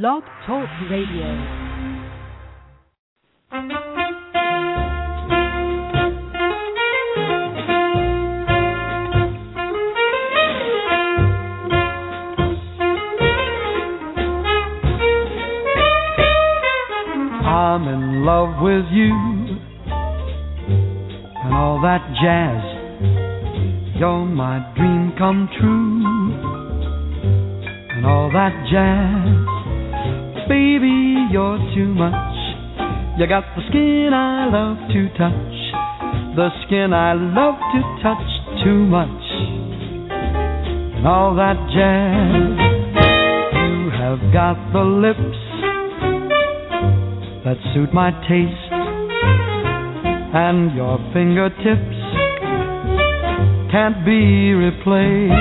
Blog Talk Radio. I'm in love with you and all that jazz. You're my dream come true and all that jazz. Baby, you're too much. You got the skin I love to touch, the skin I love to touch too much. And all that jazz. You have got the lips that suit my taste, and your fingertips can't be replaced.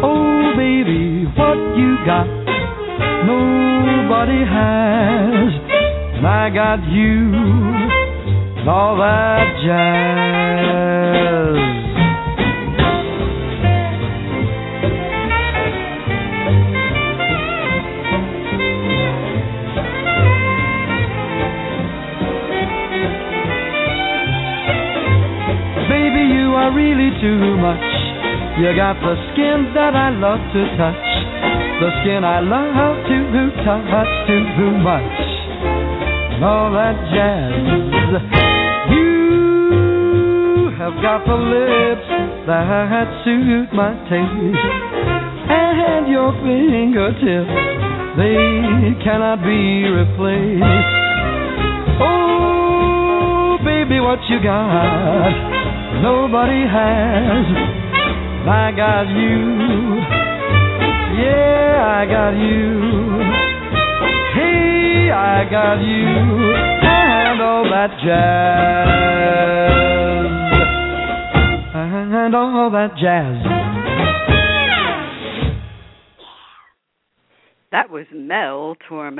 Oh, baby, what you got, nobody has, and I got you, and all that jazz. Baby, you are really too much. You got the skin that I love to touch, the skin I love to touch too much. And all that jazz. You have got the lips that suit my taste, and your fingertips they cannot be replaced. Oh, baby, what you got? nobody has. I got you. Yeah, I got you. Hey, I got you. And all that jazz. And all that jazz. That was Mel Torme.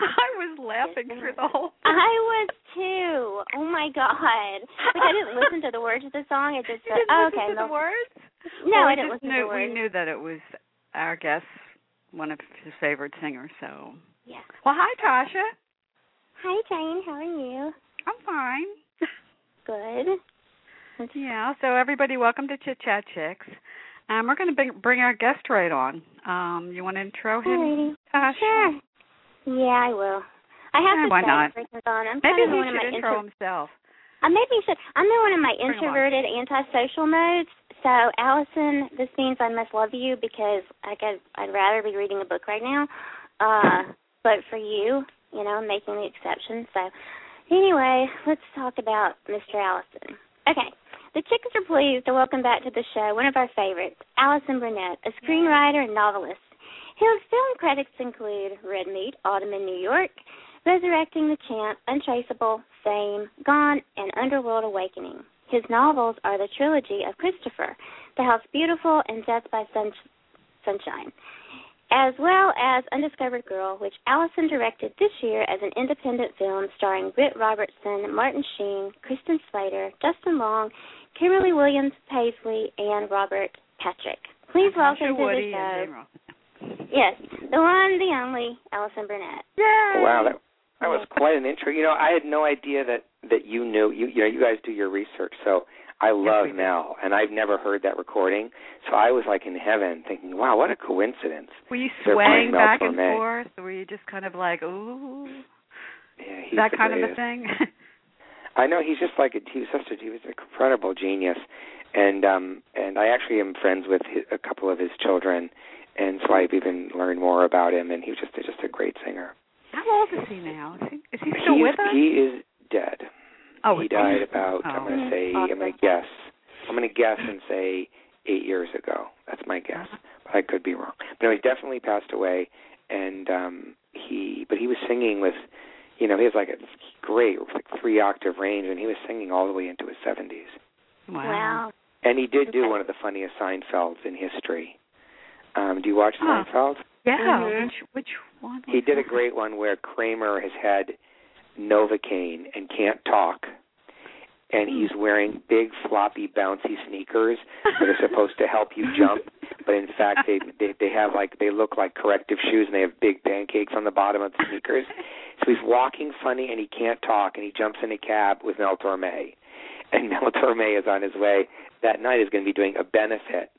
I was laughing through the whole. I was too. Oh my god! Like I didn't listen to the words of the song. I just You didn't oh, listen okay. to the words? No, Well, I didn't just listen knew, to the words. We knew that it was our guest, one of his favorite singers. So, Yeah. well, hi, Tasha. Hi, Jane. How are you? I'm fine. Good. Yeah. So, everybody, welcome to Chit Chat Chicks. Um, we're going to bring, our guest right on. Um, you want to intro him. Tasha? Sure. Yeah, I will. I have Yeah, to why say, not? On. I'm Maybe he should intro intro- himself. Uh, maybe you should. I'm in one of my Bring 'em on. introverted, antisocial modes. So, Allison, this means I must love you because I could, I'd rather be reading a book right now. Uh, but for you, you know, making the exception. So, anyway, let's talk about Mr. Allison. Okay. The Chickens are pleased to welcome back to the show one of our favorites, Allison Burnett, a screenwriter and novelist. His film credits include Red Meat, Autumn in New York, Resurrecting the Champ, Untraceable, Fame, Gone, and Underworld Awakening. His novels are the trilogy of Christopher, The House Beautiful, and Death by Sun- Sunshine, as well as Undiscovered Gyrl, which Allison directed this year as an independent film starring Britt Robertson, Martin Sheen, Christian Slater, Justin Long, Kimberly Williams Paisley, and Robert Patrick. Please welcome Tasha to Woody the and show. Jane Yes, the one, the only, Allison Burnett. Yay! Wow, that that was quite an intro. You know, I had no idea that that you knew. You you know, you guys do your research, so I love do. Mel, and I've never heard that recording. So I was like in heaven, thinking, "Wow, what a coincidence." Were you swaying back and Torme. forth? Were you just kind of like, ooh, Yeah, that kind of a thing? I know he's just like a he was such a he was an incredible genius, and um and I actually am friends with his, a couple of his children, and so I've even learned more about him. And he was just just a great singer. How old is he now? Is he, is he still He's, with us? he is dead. Oh, he died about I'm Oh. going to say I'm going to guess I'm going to guess and say eight years ago. That's my guess, but I could be wrong. But no, he definitely passed away, and um he but he was singing with, you know, he has like a great like three octave range, and he was singing all the way into his seventies. Wow. Wow. And he did do one of the funniest Seinfelds in history. Um, do you watch Huh. Seinfeld? Yeah. Mhm. Which which one? He did a great one where Kramer has had Novocaine and can't talk. and he's wearing big floppy bouncy sneakers that are supposed to help you jump, but in fact they they they have like they look like corrective shoes and they have big pancakes on the bottom of the sneakers. So he's walking funny and he can't talk and he jumps in a cab with Mel Torme. And Mel Torme is on his way that night is going to be doing a benefit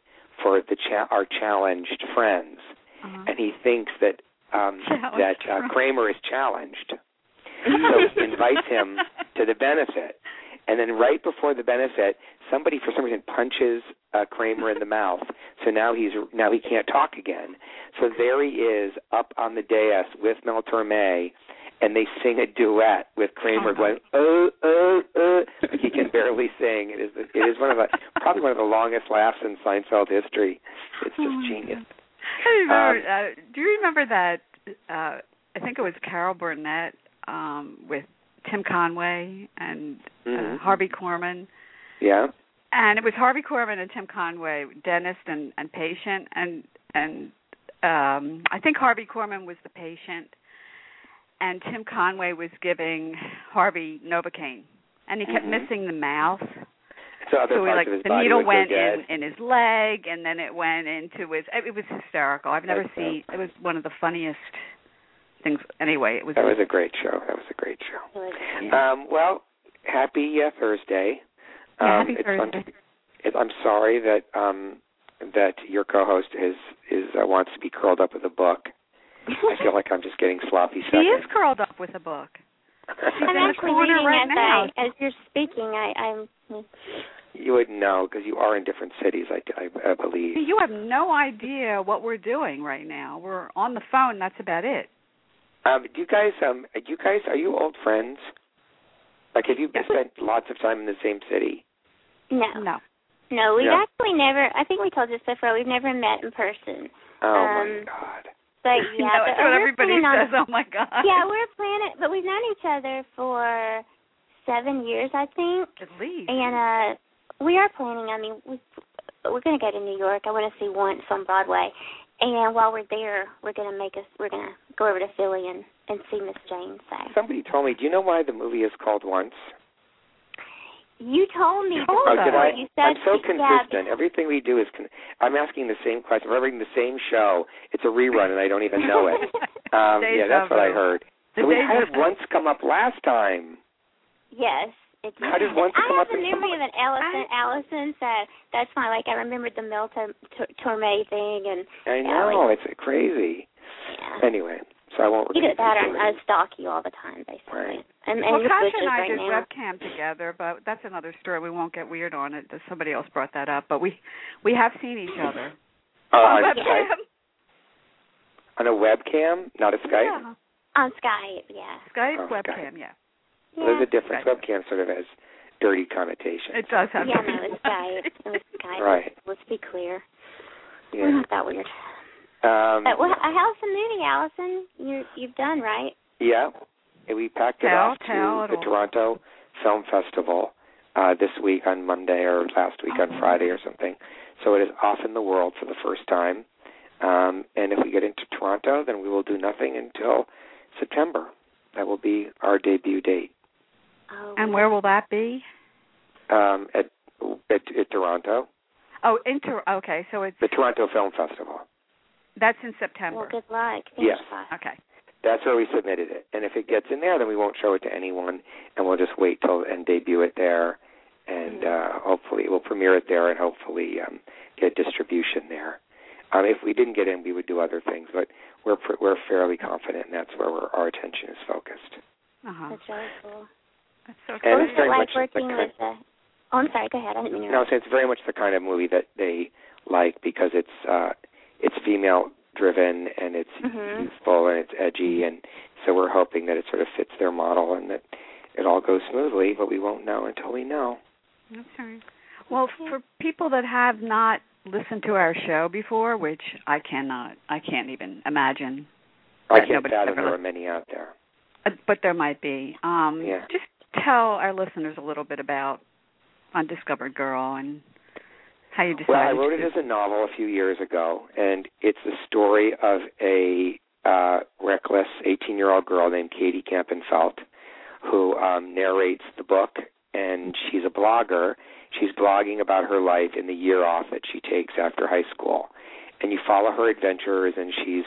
for the cha- our challenged friends. Uh-huh. And he thinks that um that uh. Kramer is challenged. So invites him to the benefit. And then right before the benefit, somebody for some reason punches uh, Kramer in the mouth. So now he's now he can't talk again. So there he is up on the dais with Mel Torme, and they sing a duet with Kramer Oh, going oh oh oh. He can barely sing. It is it is one of the probably one of the longest laughs in Seinfeld history. It's Oh, just my genius. I remember. Um, uh, do you remember that? Uh, I think it was Carol Burnett um, with Tim Conway and uh, Harvey Korman, Yeah. and it was Harvey Korman and Tim Conway, dentist and, and patient, and and um, I think Harvey Korman was the patient, and Tim Conway was giving Harvey Novocaine, and he kept Mhm. missing the mouth. So other so parts like the needle went in in his leg and then it went into his it was hysterical. I've never That's seen it was one of the funniest things anyway it was That was a great show. That was a great show. Yeah. Um, well, happy uh, Thursday. Um, yeah, happy it's fun Thursday. to- it, I'm sorry that um, that your co-host is is uh, wants to be curled up with a book. I feel like I'm just getting sloppy he seconds. is curled up with a book I'm actually reading right as now. I, as you're speaking. I, I'm. you wouldn't know because you are in different cities, I, I, I believe. you have no idea what we're doing right now we're on the phone that's about it Um, do you guys um, do you guys are you old friends? Like, have you spent lots of time in the same city? No. no No, we've Yeah. actually never. I think we told this before. We've never met in person. Oh my Um, God. But You yeah, know, but that's what we're everybody planning on- oh my god Yeah, we're planning, but we've known each other for seven years, I think, at least and uh we are planning. I mean, we we're going to go to New York. I want to see once on Broadway, and while we're there, we're going to make us. We're going to go over to Philly and and see Miss Jane. So Somebody told me. Do you know why the movie is called Once? you told me Told Oh, us. did I? You said I'm so yeah, consistent. Everything we do is. Con- I'm asking the same question. We're having the same show. It's a rerun, and I don't even know it. Um, yeah, that's what I heard. The So we deja had once come up last time. Yes. It How did did. once I come have up the in memory of an Allison, I- Allison, so that's fine. Like I remembered the Mel Tor- Tor- Torme thing, and I Yeah, know like- it's crazy. yeah. Anyway, so I won't. Either repeat that the or story. I stalk you all the time, basically. Right. And, and well, the Tasha bushes and I right did now. webcam together, but that's another story. We won't get weird on it. Somebody else brought that up, but we we have seen each other Uh, on on webcam. Skype? On a webcam, not a Skype. Yeah. On Skype, yeah. Skype Oh, Skype. webcam, yeah. There's a difference. Skype. Webcam sort of has dirty connotations. It does have. Yeah, no, it's Skype. It was Skype. Right. Let's be clear. We're Yeah. not that weird. Um, But well, how's the movie, Allison? You you've done right. Yeah, and we packed it Tell- off tell to the all. Toronto Film Festival uh, this week on Monday or last week on Oh. Friday or something. So it is off in the world for the first time. Um, and if we get into Toronto, then we will do nothing until September. That will be our debut date Oh. And where will that be? um, at, at at Toronto, Oh, inter. Okay, so it's the Toronto Film Festival. that's in September. Well, good luck. Yes. Fingers. Okay. That's where we submitted it. And if it gets in there, then we won't show it to anyone, and we'll just wait till and debut it there, and uh, hopefully we'll premiere it there, and hopefully um, get distribution there. Um, if we didn't get in, we would do other things, but we're pr- we're fairly confident, and that's where we're, our attention is focused. Uh huh. That's really cool. That's so And cool. was it's very like much the working kind- with the? Oh, I'm sorry. Go ahead. I didn't mean to. No, so it's very much the kind of movie that they like because it's uh, it's female driven and it's Mhm. youthful and it's edgy, and so we're hoping that it sort of fits their model and that it all goes smoothly, but we won't know until we know. That's all right. Well, for people that have not listened to our show before, which I cannot, I can't even imagine, I Right, can't nobody's fathom ever there are many out there. uh, but there might be. Um, Yeah. Just tell our listeners a little bit about Undiscovered Gyrl and how you decided. To. Well, I wrote it as a novel a few years ago, and it's the story of a uh, reckless 18-year-old girl named Katie Kampenfelt, who um, narrates the book and she's a blogger. She's blogging about her life in the year off that she takes after high school, and you follow her adventures, and she's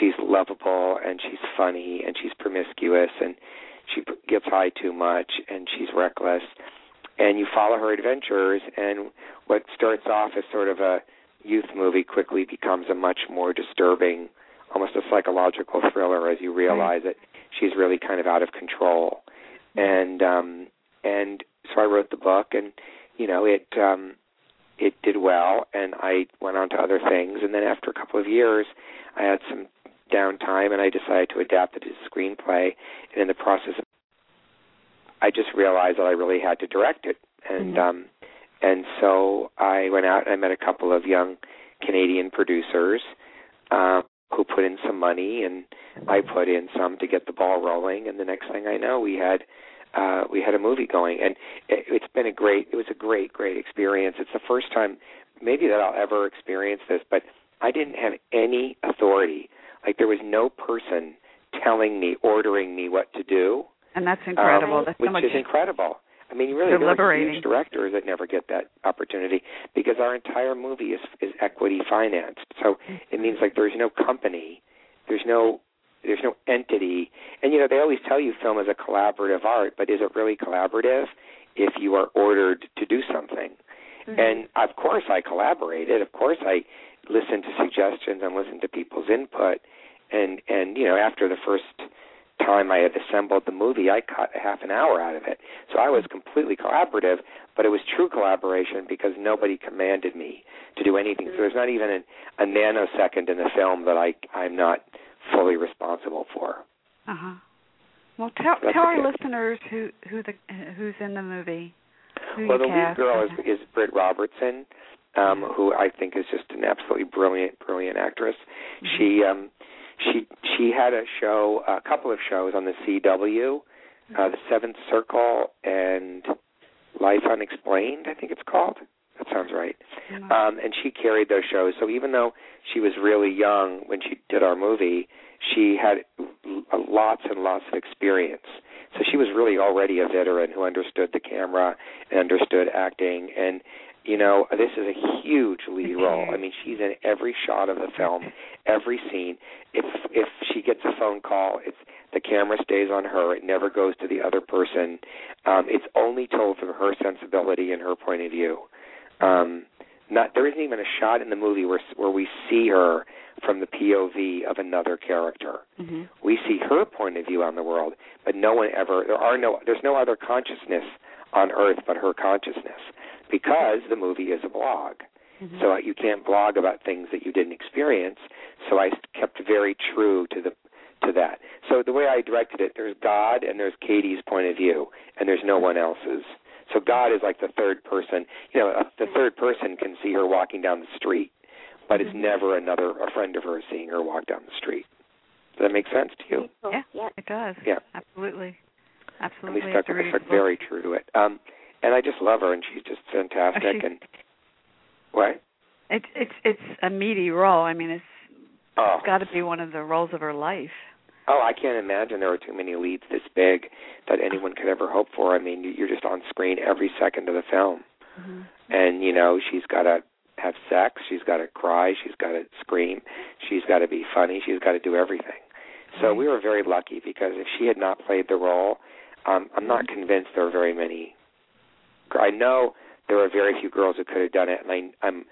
she's lovable and she's funny and she's promiscuous and she gets high too much and she's reckless. And you follow her adventures and what starts off as sort of a youth movie quickly becomes a much more disturbing almost a psychological thriller as you realize that she's really kind of out of control. And um and so I wrote the book and you know it um it did well and I went on to other things. And then after a couple of years I had some downtime and I decided to adapt it to screenplay. And in the process I just realized that I really had to direct it. And mm-hmm. um and so I went out and I met a couple of young Canadian producers um who put in some money and I put in some to get the ball rolling. And the next thing I know we had uh we had a movie going. And it, it's been a great it was a great great experience. It's the first time maybe that I'll ever experience this but I didn't have any authority like there was no person telling me ordering me what to do and that's incredible um, that's which so much is incredible I mean, you really there are huge directors that never get that opportunity because our entire movie is is equity financed. So it means like there's no company, there's no there's no entity, and you know they always tell you film is a collaborative art, but is it really collaborative if you are ordered to do something? Mm-hmm. And of course I collaborated. Of course I listened to suggestions and listen to people's input. And and you know after the first time I had assembled the movie, I cut a half an hour out of it. So I was completely collaborative, but it was true collaboration because nobody commanded me to do anything. So there's not even a, a nanosecond in the film that I I'm not fully responsible for. Uh huh. Well, tell tell our listeners who who the who's in the movie. Who well, the lead girl is is Britt Robertson, um, who I think is just an absolutely brilliant brilliant actress. Mm-hmm. She um she she had a show, a couple of shows on the CW, uh, the Secret Circle and Life Unexpected, I think it's called. That sounds right. Mm-hmm. Um, and she carried those shows. So even though she was really young when she did our movie, she had lots and lots of experience. So she was really already a veteran who understood the camera and understood acting. And you know, this is a huge lead role. I mean, she's in every shot of the film, every scene. If if she gets a phone call, it's the camera stays on her. It never goes to the other person. Um, it's only told from her sensibility and her point of view. Um, not there isn't even a shot in the movie where where we see her from the POV of another character. Mm-hmm. We see her point of view on the world, but no one ever. There are no. There's no other consciousness on Earth but her consciousness because the movie is a blog. Mm-hmm. So you can't blog about things that you didn't experience. So I kept very true to the to that. So the way I directed it, there's God and there's Katie's point of view, and there's no one else's. So God is like the third person. You know, the third person can see her walking down the street, but it's mm-hmm. never another a friend of hers seeing her walk down the street. Does that make sense to you? Yeah, yeah, it does. Yeah, absolutely, absolutely. And we stuck, we stuck very true to it. Um, and I just love her, and she's just fantastic. She, and what? It's it's it's a meaty role. I mean, it's oh. it's got to be one of the roles of her life. Oh, I can't imagine there are too many leads this big that anyone could ever hope for. I mean, you're just on screen every second of the film, mm-hmm. and you know she's got to have sex, she's got to cry, she's got to scream, she's got to be funny, she's got to do everything. So right. we were very lucky because if she had not played the role, um, I'm not convinced there are very many I know there are very few girls who could have done it, and I, I'm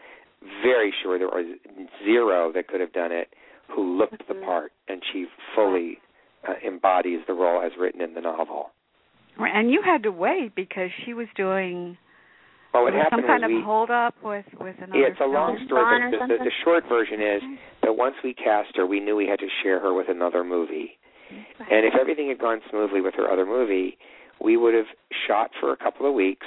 very sure there was zero that could have done it who looked mm-hmm. the part, and she fully uh, embodies the role as written in the novel. And you had to wait because she was doing. Well, what happened some kind was of we, hold up with with another. Yeah, it's a long story. The, the, the, the short version is that once we cast her, we knew we had to share her with another movie. And if everything had gone smoothly with her other movie, we would have shot for a couple of weeks,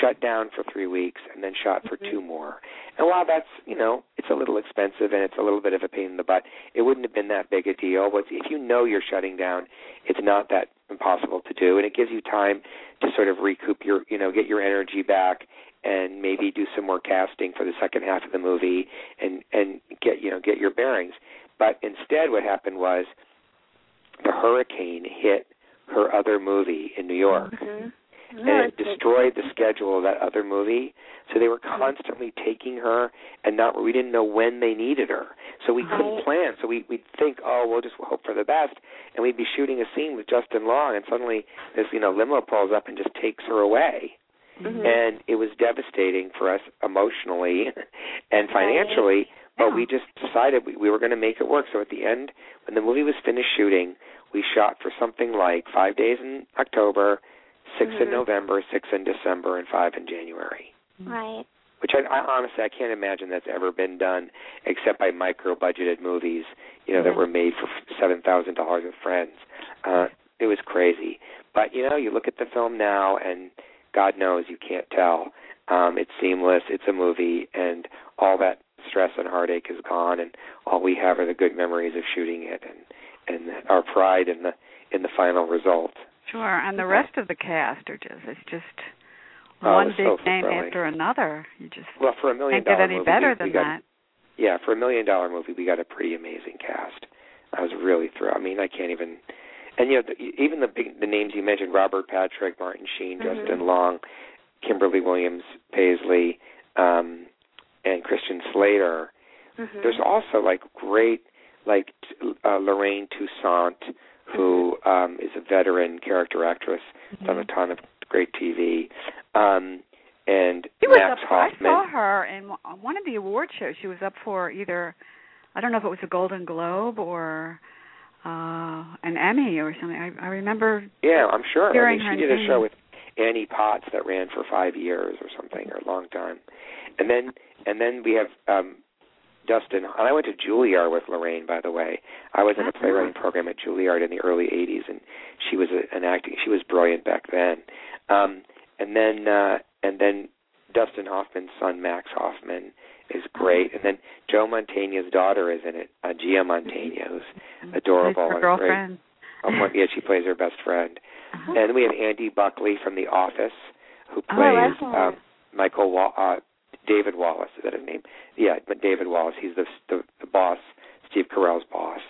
shut down for three weeks, and then shot for mm-hmm. two more. And while that's you know it's a little expensive and it's a little bit of a pain in the butt, it wouldn't have been that big a deal. But if you know you're shutting down, it's not that impossible to do, and it gives you time to sort of recoup your you know get your energy back and maybe do some more casting for the second half of the movie and and get you know get your bearings. But instead, what happened was the hurricane hit her other movie in New York. Mm-hmm and it destroyed the schedule of that other movie. So they were constantly taking her, and not we didn't know when they needed her, so we couldn't Right. plan. So we we'd think, oh, we'll just hope for the best, and we'd be shooting a scene with Justin Long, and suddenly this you know limo pulls up and just takes her away, Mhm. and it was devastating for us emotionally and financially. But Yeah. we just decided we, we were going to make it work. So at the end, when the movie was finished shooting, we shot for something like five days in October, 6 in Mhm. November, six in December, and five in January. Right. Which I, I honestly I can't imagine that's ever been done except by micro budgeted movies, you know, that were made for seven thousand dollars with friends. Uh, it was crazy. But you know, you look at the film now, and God knows you can't tell. Um, it's seamless. It's a movie, and all that stress and heartache is gone, and all we have are the good memories of shooting it, and and our pride in the in the final result. Sure, and the rest of the cast are just it's just Oh, one big so name after another. You just Well, for a million can't get any movie, better than got, that. Yeah, for a million dollar movie, we got a pretty amazing cast. I was really thrilled. I mean, I can't even. And you know, the, even the big the names you mentioned: Robert Patrick, Martin Sheen, Mhm. Justin Long, Kimberly Williams, Paisley, um, and Christian Slater. Mhm. There's also like great, like uh, Lorraine Toussaint, who um, is a veteran character actress, done a ton of great TV, um, and She was Max up. Hoffman. I saw her in one- one of the award shows. She was up for either, I don't know if it was a Golden Globe or uh an Emmy or something. I, I remember. Yeah, I'm sure. I mean, she did a show with Annie Potts that ran for five years or something, or a long time. And then and then we have um Dustin. And I went to Juilliard with Lorraine, by the way. I was in a playwriting program at Juilliard in the early '80s, and she was a, an acting. She was brilliant back then. Um, and then uh, and then Dustin Hoffman's son Max Hoffman is great, and then Joe Mantegna's daughter is in it, uh, Gia Mantegna, who's adorable Her and great. girlfriend. What- yeah, she plays her best friend. Uh-huh. And we have Andy Buckley from The Office, who Oh, plays him. um, Michael Wa- uh, David Wallace. Is that his name? Yeah, but David Wallace. He's the the, the boss, Steve Carell's boss.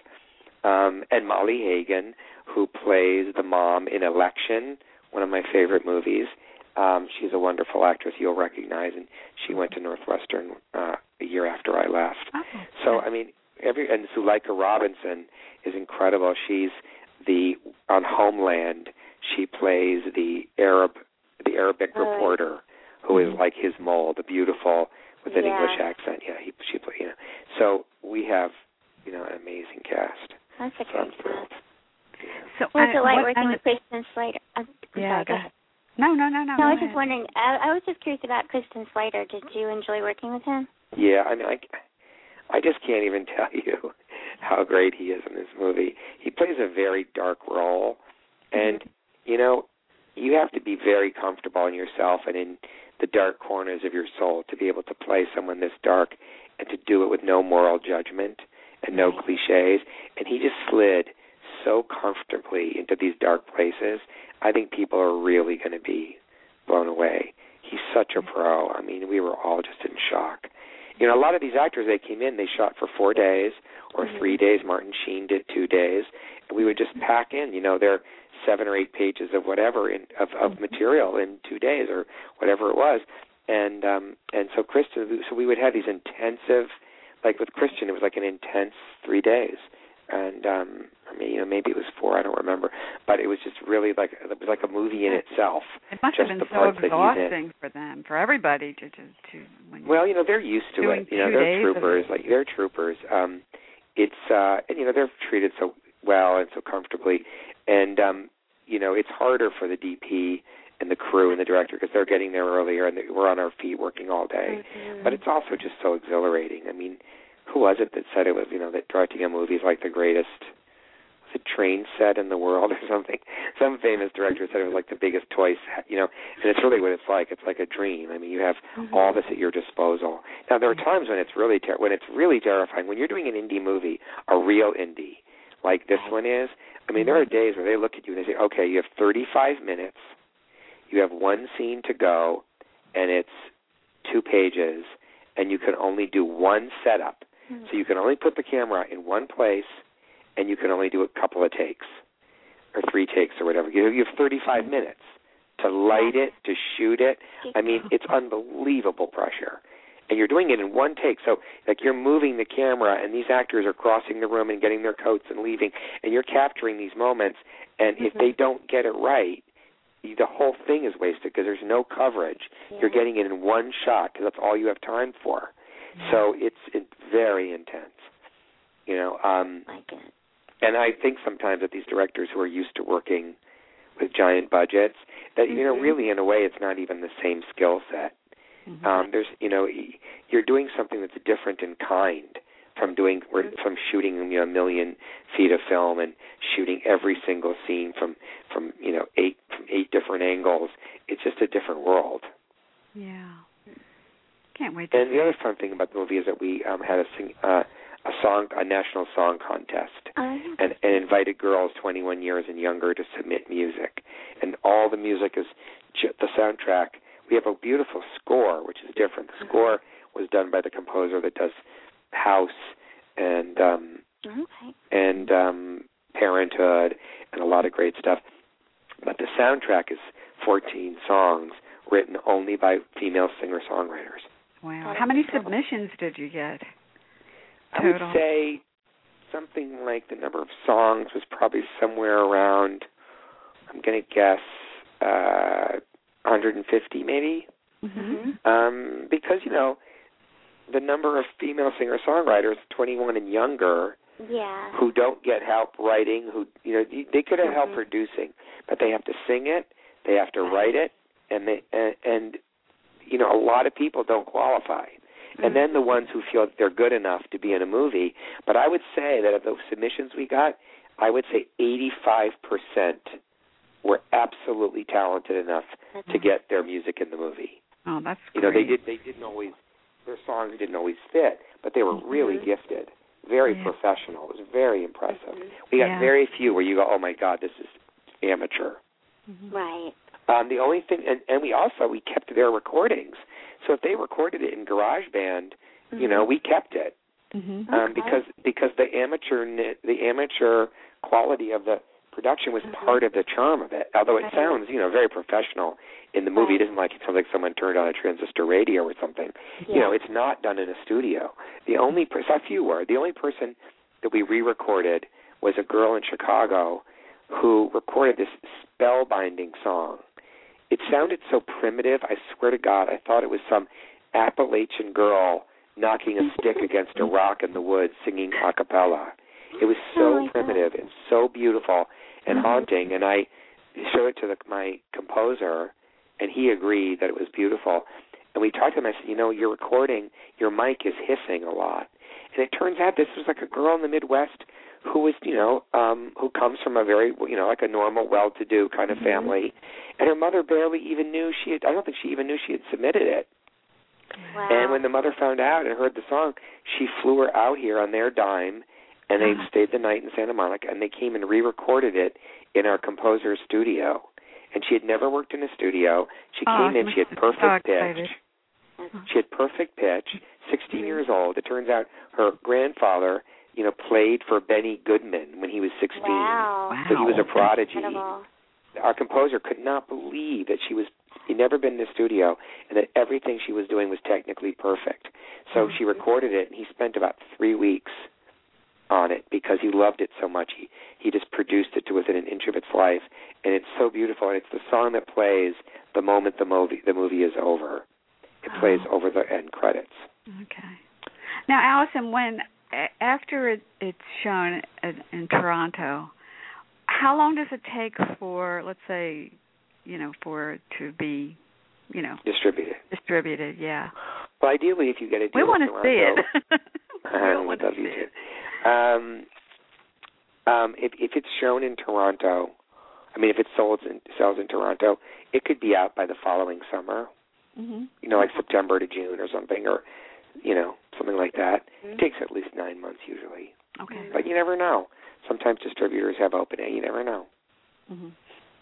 Um, and Molly Hagan, who plays the mom in Election, one of my favorite movies. Um, she's a wonderful actress you'll recognize, and she went to Northwestern uh, a year after I left. Oh, So I mean, every and Zuleika Robinson is incredible. She's the on Homeland. She plays the Arab, the Arabic reporter, who is like his mole, the beautiful with an Yeah. English accent. Yeah, he she play, you know. So we have you know an amazing cast. That's a So I'm great thrilled. cast. so What's and it like what- working with Christian Slater? I'm Yeah, sorry, go go ahead. ahead. No, no, no, no. No, I was just wondering. I, I was just curious about Christian Slater. Did you enjoy working with him? Yeah, I mean, I, I just can't even tell you how great he is in this movie. He plays a very dark role, and mm-hmm. you know, you have to be very comfortable in yourself and in the dark corners of your soul to be able to play someone this dark and to do it with no moral judgment and no cliches. And he just slid so comfortably into these dark places. I think people are really going to be blown away. He's such a mm-hmm. pro. I mean, we were all just in shock. You know, a lot of these actors they came in, they shot for four days or three mm-hmm. days. Martin Sheen did two days, and we would just pack in, you know, their seven or eight pages of whatever in of, of material in two days or whatever it was. And um and so Christian, so we would have these intensive, like with Christian, it was like an intense three days. And um I mean, you know, maybe it was four, I don't remember, but it was just really like it was like a movie in itself. It must just have been so parts that he's in. exhausting for them, for everybody to to, to when Well, you know, they're used to it. You know, they're troopers. Like they're troopers. Um it's uh and you know, they're treated so well and so comfortably. And um you know, it's harder for the DP and the crew and the director because they're getting there earlier and we're on our feet working all day. Mhm. But it's also just so exhilarating. I mean, who was it that said it was, you know, that directing a movie is like the greatest it train set in the world or something? Some famous director said it was like the biggest toy set, you know, and it's really what it's like. It's like a dream. I mean, you have Mhm. all this at your disposal. Now there are times when it's really ter- when it's really terrifying. When you're doing an indie movie, a real indie, like this one is. I mean, there are days where they look at you and they say, "Okay, you have 35 minutes. You have one scene to go, and it's two pages, and you can only do one setup. Mhm. So you can only put the camera in one place, and you can only do a couple of takes, or three takes, or whatever. You you have 35 minutes to light it, to shoot it. I mean, it's unbelievable pressure. And you're doing it in one take. So, like, you're moving the camera, and these actors are crossing the room and getting their coats and leaving, and you're capturing these moments. And Mm-hmm. if they don't get it right, the whole thing is wasted because there's no coverage. Yeah. You're getting it in one shot because that's all you have time for. So it's, it's very intense. You know, um, like it. and I think sometimes that these directors who are used to working with giant budgets, that you know, Mhm. really in a way, it's not even the same skill set. Mhm. Um, there's, you know, y- you're doing something that's different in kind from doing Mhm. from shooting you know, a million feet of film and shooting every single scene from from you know eight from eight different angles. It's just a different world. yeah. Can't wait to And see. the other fun thing about the movie is that we um, had a sing uh, a song a national song contest. Um, and, and invited girls 21 years and younger to submit music. And all the music is ju- the soundtrack. We have a beautiful score, which is different. The score was done by the composer that does House and um, okay. and um, Parenthood and a lot of great stuff. But the soundtrack is 14 songs written only by female singer-songwriters. Wow. How many submissions did you get? I would say something like the number of songs was probably somewhere around. I'm going to guess uh, 150, maybe, Mhm. um, because you know the number of female singer-songwriters, 21 and younger, Yeah. who don't get help writing, who you know they could have help Mhm. producing, but they have to sing it, they have to write it, and they and, and you know a lot of people don't qualify. And then the ones who feel that they're good enough to be in a movie. But I would say that of those submissions we got, I would say 85% were absolutely talented enough to get their music in the movie. Oh, that's great. You know, they did they didn't always their songs didn't always fit, but they were Mhm. really gifted. Very Yeah. professional. It was very impressive. We got Yeah. very few where you go, "Oh my god, this is amateur." Mhm. Right. Um, the only thing, and, and we also we kept their recordings. So if they recorded it in GarageBand, you know, we kept it Mhm. um, Okay. because because the amateur the amateur quality of the production was Mhm. part of the charm of it. Although it sounds, you know, very professional in the movie. It Right. isn't like it sounds like someone turned on a transistor radio or something. Yeah. You know, it's not done in a studio. The only person, a few were, the only person that we re-recorded was a girl in Chicago who recorded this spellbinding song. It sounded so primitive. I swear to God, I thought it was some Appalachian girl knocking a stick against a rock in the woods singing a cappella. It was Oh so God. primitive and so beautiful and Mhm. haunting. And I showed it to the, my composer, and he agreed that it was beautiful. And we talked to him. I said, you know, your recording, your mic is hissing a lot. And it turns out this was like a girl in the Midwest who was, you know, um, who comes from a very, you know, like a normal, well-to-do kind of Mhm. family, and her mother barely even knew she had. I don't think she even knew she had submitted it. Wow. And when the mother found out and heard the song, she flew her out here on their dime, and they Ah. stayed the night in Santa Monica, and they came and re-recorded it in our composer's studio. And she had never worked in a studio. She Oh, came in, she she had must have been so perfect pitch. She had perfect pitch. 16 years old. It turns out her grandfather, you know, played for Benny Goodman when he was 16. Wow. So he was a prodigy Incredible. our composer could not believe that she was he'd never been in the studio and that everything she was doing was technically perfect. So Mhm. she recorded it and he spent about three weeks on it because he loved it so much. He he just produced it to within an inch of its life and it's so beautiful and it's the song that plays the moment the movie the movie is over. It oh. plays Oh. over the end credits. Okay. Now, Allison, when after it, it's shown in, in Toronto, how long does it take for, let's say, you know, for it to be, you know, Distributed. distributed? Yeah. Well ideally if you get it We want to see it. I would want to see it. To. Um, um, if if it's shown in Toronto, I mean, if it sells in sells in Toronto, it could be out by the following summer. Mhm. You know, like September to June or something, or you know, something like that. Mhm. It takes at least nine months usually, Okay. but you never know. Sometimes distributors have opening. You never know. Mhm.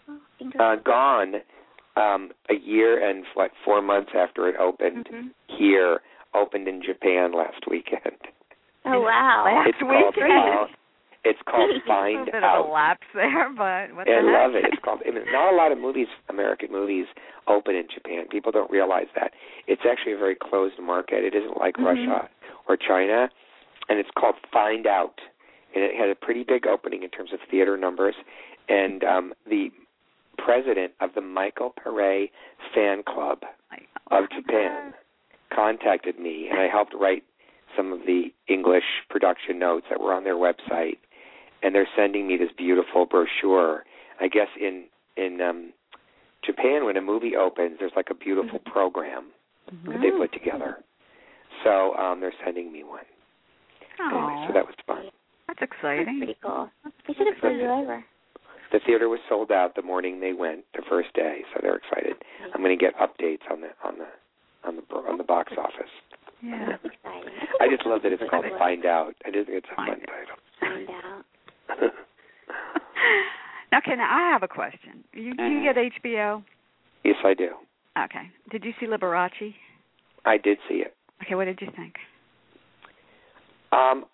Oh, Uh, Gone, um, a year and like four months after it opened Mhm. here, opened in Japan last weekend. Oh wow. Last it's called weekend. uh, It's called Find little bit Out. of a lapse there, but what the I heck? love it. It's called. I mean, not a lot of movies, American movies, open in Japan. People don't realize that. It's actually a very closed market. It isn't like Mhm. Russia or China, and it's called Find Out. And it had a pretty big opening in terms of theater numbers. And um the president of the Michael Pare fan club of Japan contacted me, and I helped write some of the English production notes that were on their website. And they're sending me this beautiful brochure. I guess in in um Japan, when a movie opens, there's like a beautiful program Mhm. that they put together. So um they're sending me one. Anyway, Oh, so that was fun. that's That's exciting. pretty cool. They should have flew you over. The theater was sold out the morning they went, the first day, so they're excited. I'm going to get updates on the on the on the on the box office. Yeah. Exciting. I just love that it's called Find Find Out. I just think it's a fun Find title. Find out. now, can I have a question? You, do you get HBO? yes, I do. Okay. Did you see Liberace? I did see it. Okay, what did you think? Um,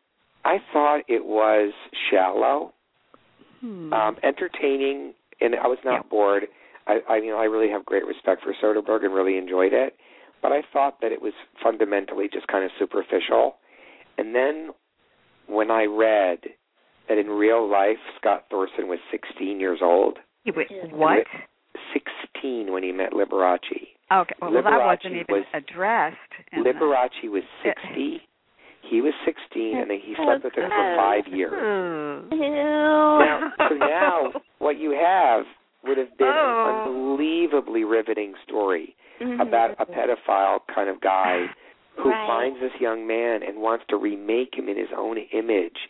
I thought it was shallow, Hmm. um, entertaining, and I was not Yeah. bored. I, I, you know, I really have great respect for Soderbergh and really enjoyed it, but I thought that it was fundamentally just kind of superficial. And then when I read that in real life Scott Thorson was 16 years old, You wait, what? 16 when he met Liberace. Okay, well, that Liberace wasn't even was- addressed. in the- Liberace was 60. He was 16, and then he slept with her for five years. Ooh. Ew. Now, so now what you have would have been Oh. an unbelievably riveting story Mhm. about a pedophile kind of guy who Right. finds this young man and wants to remake him in his own image,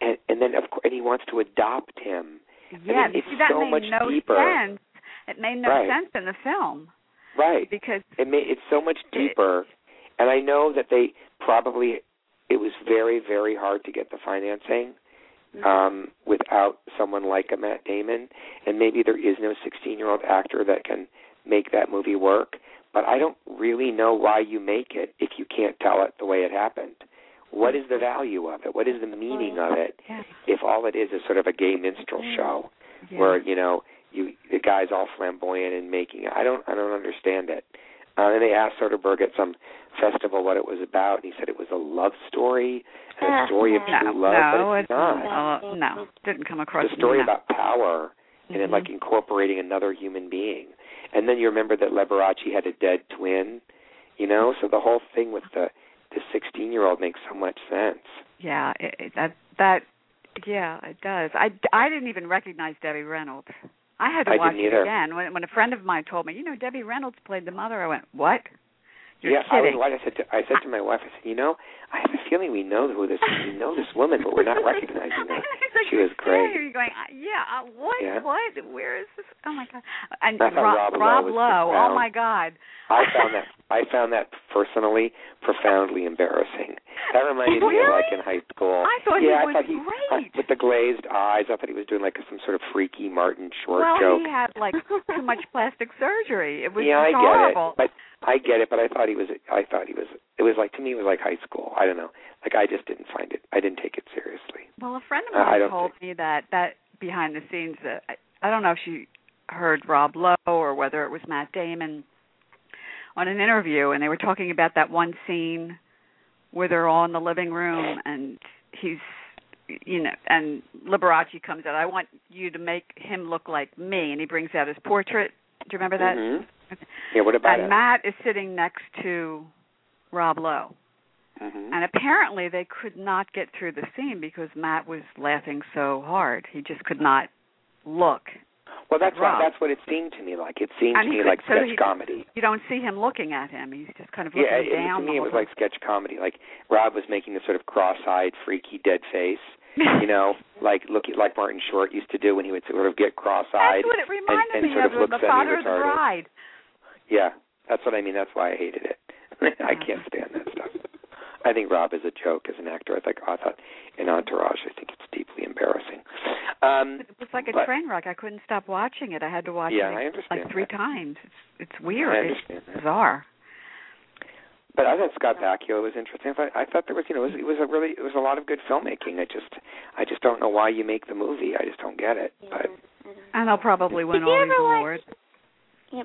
and and then of course and he wants to adopt him. Yeah, mean, it's see, that so made much no deeper. sense. It made no Right. sense in the film Right. because It may, it's so much deeper, and I know that they probably it was very very hard to get the financing. Um, without someone like a Matt Damon, and maybe there is no 16 year old actor that can make that movie work. But I don't really know why you make it if you can't tell it the way it happened. What is the value of it? What is the meaning of it if all it is is sort of a gay minstrel show where you know you the guy's all flamboyant and making it? I don't I don't understand it. Uh, and they asked Soderbergh at some festival what it was about, and he said it was a love story and a Uh, story of no, true love, no, but it's it's not. Oh, no, didn't come across. the story no. about power and then Mhm. like incorporating another human being. And then you remember that Liberace had a dead twin, you know, so the whole thing with the the 16-year-old makes so much sense. Yeah, it, it, that that yeah, it does. I I didn't even recognize Debbie Reynolds. I had to I watch it either. again when when a friend of mine told me, you know, Debbie Reynolds played the mother. I went, what? You're yeah, I was like I said to I said to my wife, I said, you know, I have a feeling we know who this we know this woman, but we're not recognizing her. She was great. You're going, yeah, uh, what? Yeah. What? Where is this? Oh my god! And Rob Lowe Rob Lowe. Oh my god! I found that I found that personally profoundly embarrassing. That reminded me of like in high school. I thought yeah, he I was thought he great. with the glazed eyes. I thought he was doing like some sort of freaky Martin Short well, joke. he had like too much plastic surgery. It was yeah, I get it. But I get it, but I thought he was I thought he was it was like to me it was like high school. I don't know. Like I just didn't find it I didn't take it seriously. Well, a friend of Uh, mine don't told me that that behind the scenes that I, I don't know if she heard Rob Lowe or whether it was Matt Damon on an interview, and they were talking about that one scene where they're all in the living room and he's you know and Liberace comes out. I want you to make him look like me, and he brings out his portrait. Do you remember that? Yeah, what about and it? Matt is sitting next to Rob Lowe. Mhm. And apparently they could not get through the scene because Matt was laughing so hard. He just could not look. Well, that's what, that's what it seemed to me like. It seemed And to me could- like so sketch he- comedy. You don't see him looking at him. He's just kind of looking Yeah, it, down. to the me it was like sketch comedy. Like Rob was making this sort of cross-eyed, freaky, dead face. You know, like looking like Martin Short used to do when he would sort of get cross-eyed. That's what it reminded and me sort of, of looks the father of the bride. Yeah, that's what I mean. That's why I hated it. I can't stand that stuff. I think Rob is a joke as an actor. I think I thought in Entourage, I think it's deeply embarrassing. Um, It was like a but- train wreck. I couldn't stop watching it. I had to watch Yeah, it I like three that. times. It's it's weird. I it's that. bizarre. but I thought Scott Bakula was interesting. I thought, I thought there was, you know, it was, it was a really, it was a lot of good filmmaking. I just, I just don't know why you make the movie. I just don't get it. Yeah, But I don't know. And they'll probably win Did all ever these watch- awards. Yeah,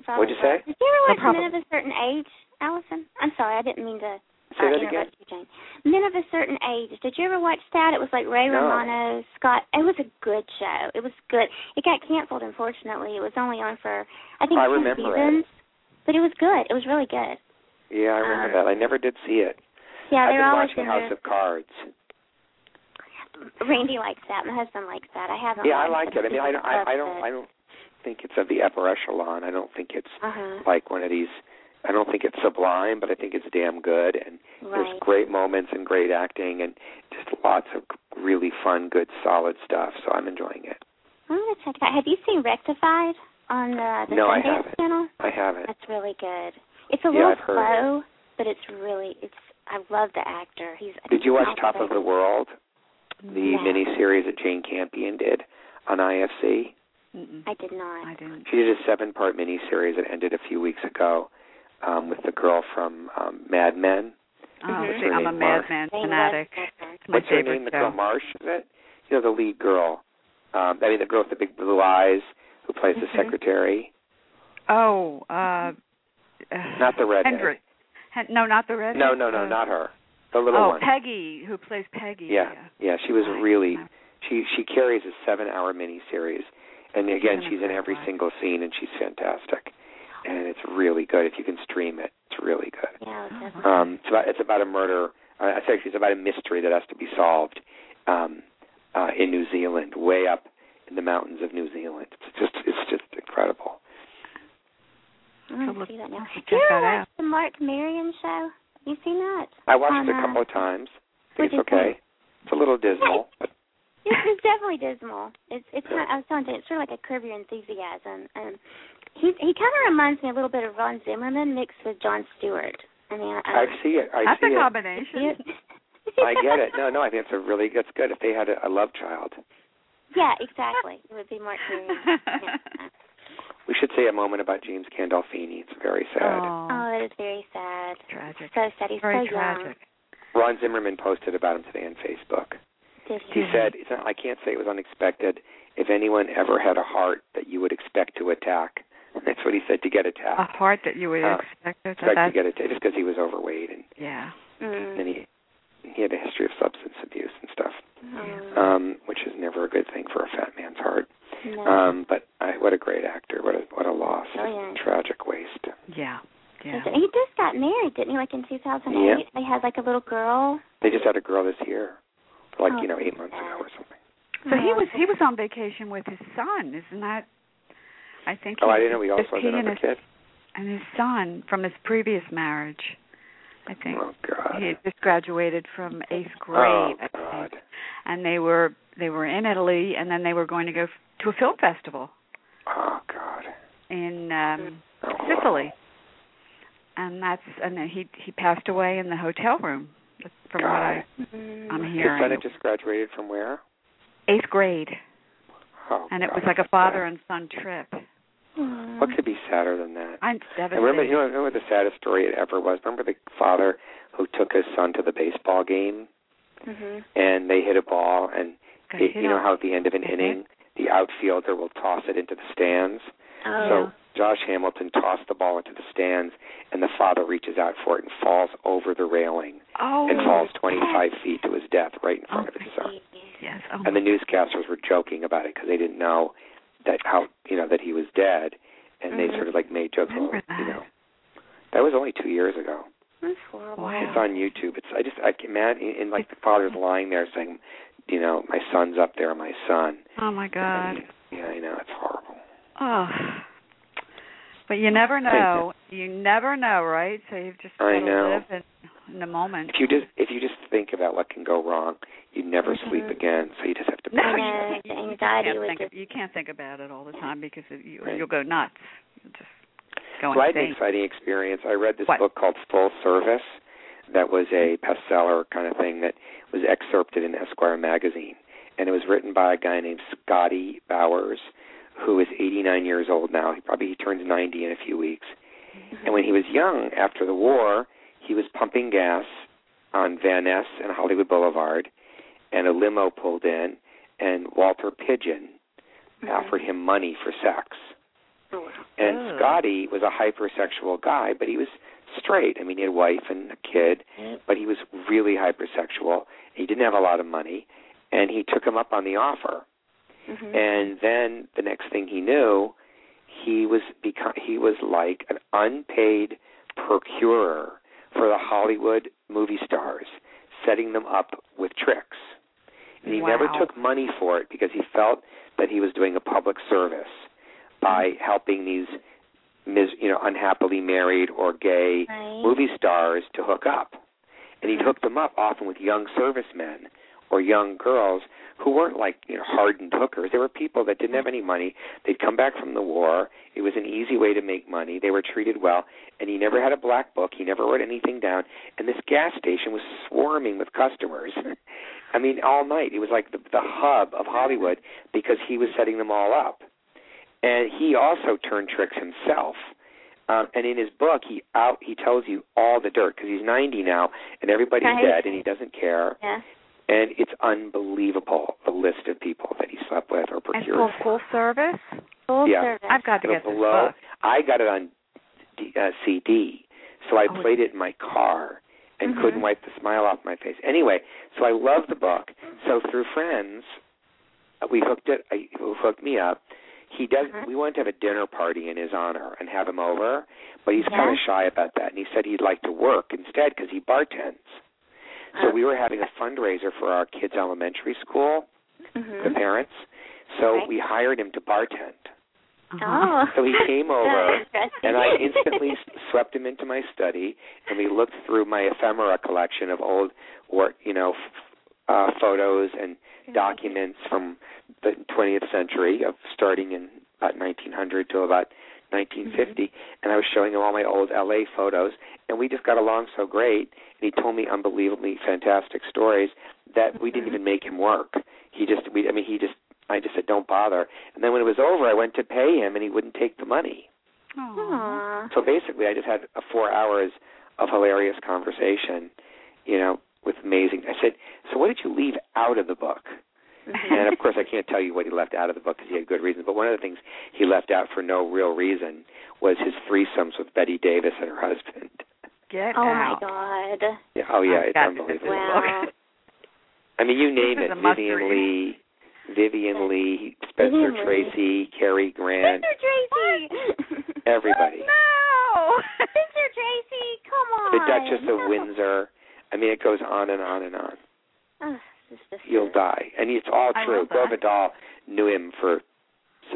probably. What'd you say? Did you ever They'll watch Men of a Certain Age, Allison? I'm sorry, I didn't mean to say uh, that again. interrupt you, Jane. Men of a Certain Age. Did you ever watch that? It was like Ray No. Romano, Scott. It was a good show. It was good. It got canceled, unfortunately. It was only on for I think I two remember it. seasons. But it was good. It was really good. Yeah, I remember Um, that. I never did see it. Yeah, I've they're been always watching in House there. of Cards. Randy likes that. My husband likes that. I haven't. Yeah, I like it. I mean, I don't, I, I don't. I don't think it's of the upper echelon. I don't think it's Uh-huh. like one of these. I don't think it's sublime, but I think it's damn good. And there's great moments and great acting, and just lots of really fun, good, solid stuff. So I'm enjoying it. I'm gonna check it out. Have you seen Rectified on the, the No, I haven't. channel? I haven't. That's really good. It's a Yeah, little slow, but it's really it's. I love the actor. He's. Did you watch Top of the World, the No. miniseries that Jane Campion did on IFC? Mm-mm. I did not. I didn't. She did a seven-part miniseries that ended a few weeks ago um, with the girl from um, Mad Men. Oh, Mhm. see, I'm a Her name Marsh. madman Jane fanatic. It's my What's her favorite name? The girl Marsh, is it? You know, the lead girl. Um, I mean, the girl with the big blue eyes who plays the Mhm. secretary. Oh, uh, Not the redhead. Hendrick. Hen- no, not the red. No, no, no, uh, not her. The little oh, one. Peggy, who plays Peggy. Yeah, yeah. She was really. She she carries a seven-hour miniseries, and again, She's she's in every single scene, and she's fantastic. And it's really good. If you can stream it, it's really good. Yeah, definitely. Um, it's about it's about a murder. Uh, actually, it's about a mystery that has to be solved um, uh, in New Zealand, way up in the mountains of New Zealand. It's just it's just incredible. I'm gonna look- see that now. check Do you ever that watch out. the Marc Maron show? You seen that? I watched On, it a uh, couple of times. I think it's okay. think? It's a little dismal, but It's, it's definitely dismal. It's it's kind of, I was telling you, it's sort of like a Curb Your Enthusiasm. And he he kind of reminds me a little bit of Ron Zimmerman mixed with Jon Stewart. I mean, I, I see it. I That's see a it. combination. I get it. No, no, I think it's a really that's good. If they had a, a love child, Yeah, exactly. It would be more Maron. Yeah. we should say a moment about James Gandolfini. It's very sad. Oh, Oh, that is very sad. tragic. So sad. He's Very so young. Ron Zimmerman posted about him today on Facebook. Did He said, it's not, "I can't say it was unexpected. If anyone ever had a heart that you would expect to attack, that's what he said to get attacked. A heart that you would Uh, expect. That, Expect to that, get attacked just because he was overweight and yeah. Mm. then he he had a history of substance abuse and stuff, Mm. um, which is never a good thing for a fat man's heart. No. Um, but I, what a great actor! What a what a loss! Brilliant. Tragic waste. Yeah. Yeah. He just got married, didn't he? Like in 2008. Yeah. They had like a little girl. They just had a girl this year, like Oh, you know, eight months ago or something. So he Oh. was he was on vacation with his son, isn't that? I think. Oh, I didn't know he also had he another his, kid. And his son from his previous marriage. I think Oh God. he just graduated from eighth oh grade. I God. And they were they were in Italy, and then they were going to go f- to a film festival Oh God. in um Oh, Sicily. And that's and then he he passed away in the hotel room. From what I Mm. I'm His son had just graduated from where? eighth grade, Oh. and it was like a father sad. and son trip. Mm. What could be sadder than that? I'm And remember, devastated. you know, remember the saddest story it ever was. Remember the father who took his son to the baseball game, Mhm. and they hit a ball, and it, you know on- how at the end of an inning, the outfielder will toss it into the stands. Oh. So Josh Hamilton tossed the ball into the stands, and the father reaches out for it and falls over the railing oh and falls 25 feet to his death right in front Oh, of his son. yes. Oh, And the newscasters were joking about it because they didn't know that how you know that he was dead, and they Mhm. sort of like made jokes. Remember well, you know, that was only two years ago. That's horrible. Wow. It's on YouTube. It's I just I can imagine and like the father's lying there saying, you know, my son's up there, my son. oh my God. And, yeah, I know it's horrible. Oh. But you never know. You never know, right? So you've just got I to know. live in, in the moment. If you just if you just think about what can go wrong, you never Mhm. sleep again. So you just have to. No, I push know. it. The you anxiety can't think just. of, you can't think about it all the time because it, you, Right. you'll go nuts. You'll just go So I had an insane. exciting experience. I read this What? book called Full Service that was a bestseller kind of thing that was excerpted in Esquire magazine. And it was written by a guy named Scotty Bowers, who is 89 years old now. He probably he turns 90 in a few weeks. And when he was young, after the war, he was pumping gas on Van Ness and Hollywood Boulevard, and a limo pulled in, and Walter Pidgeon Mhm. offered him money for sex. Oh, wow. And Ugh. Scotty was a hypersexual guy, but he was straight. I mean, he had a wife and a kid, but he was really hypersexual. He didn't have a lot of money, and he took him up on the offer. Mhm. And then the next thing he knew, he was become he was like an unpaid procurer for the Hollywood movie stars, setting them up with tricks. And he never took money for it because he felt that he was doing a public service by helping these mis- you know unhappily married or gay Right. movie stars to hook up. And he'd hook them up often with young servicemen or young girls who weren't like you know hardened hookers. They were people that didn't have any money. They'd come back from the war. It was an easy way to make money. They were treated well, and he never had a black book. He never wrote anything down. And this gas station was swarming with customers. I mean, all night. It was like the, the hub of Hollywood because he was setting them all up. And he also turned tricks himself. Um, and in his book, he out he tells you all the dirt because he's 90 now, and everybody's Right. dead, and he doesn't care Yeah. And it's unbelievable the list of people that he slept with or And procured full for. full service. Full Yeah. service. I've got to get this book. I got it on D, uh, CD, so I Oh, played it in my car and Mhm. couldn't wipe the smile off my face. Anyway, so I love the book. So through friends, uh, we hooked it. I, hooked me up. He does. Mhm. We wanted to have a dinner party in his honor and have him over, but he's Yeah. kind of shy about that. And he said he'd like to work instead because he bartends. So Oh. we were having a fundraiser for our kids' elementary school, the Mhm. parents. So Right. we hired him to bartend. Uh-huh. So he came over, and I instantly swept him into my study, and we looked through my ephemera collection of old, work, you know, f- uh, photos and documents from the 20th century, of starting in about 1900 to about 1950, and I was showing him all my old LA photos, and we just got along so great. And he told me unbelievably fantastic stories that we didn't even make him work. He just, we, I mean, he just, I just said, don't bother. And then when it was over, I went to pay him, and he wouldn't take the money. Aw. Aw. So basically, I just had uh, four hours of hilarious conversation, you know, with amazing. I said, so what did you leave out of the book? Mhm. And of course, I can't tell you what he left out of the book because he had good reasons. But one of the things he left out for no real reason was his threesomes with Bette Davis and her husband. Get Oh out. my god. Yeah, oh yeah, I've it's got to get unbelievable. Wow. I mean, you name This it: is a must Vivian read. Lee, Vivien Leigh, Spencer Vivien Leigh. Tracy, Cary Grant, Mr. Tracy. everybody. No. Mr. Tracy, come on. The Duchess of No. Windsor. I mean, it goes on and on and on. Oh, this is just You'll die, and it's all true. will Gore die. Vidal knew him for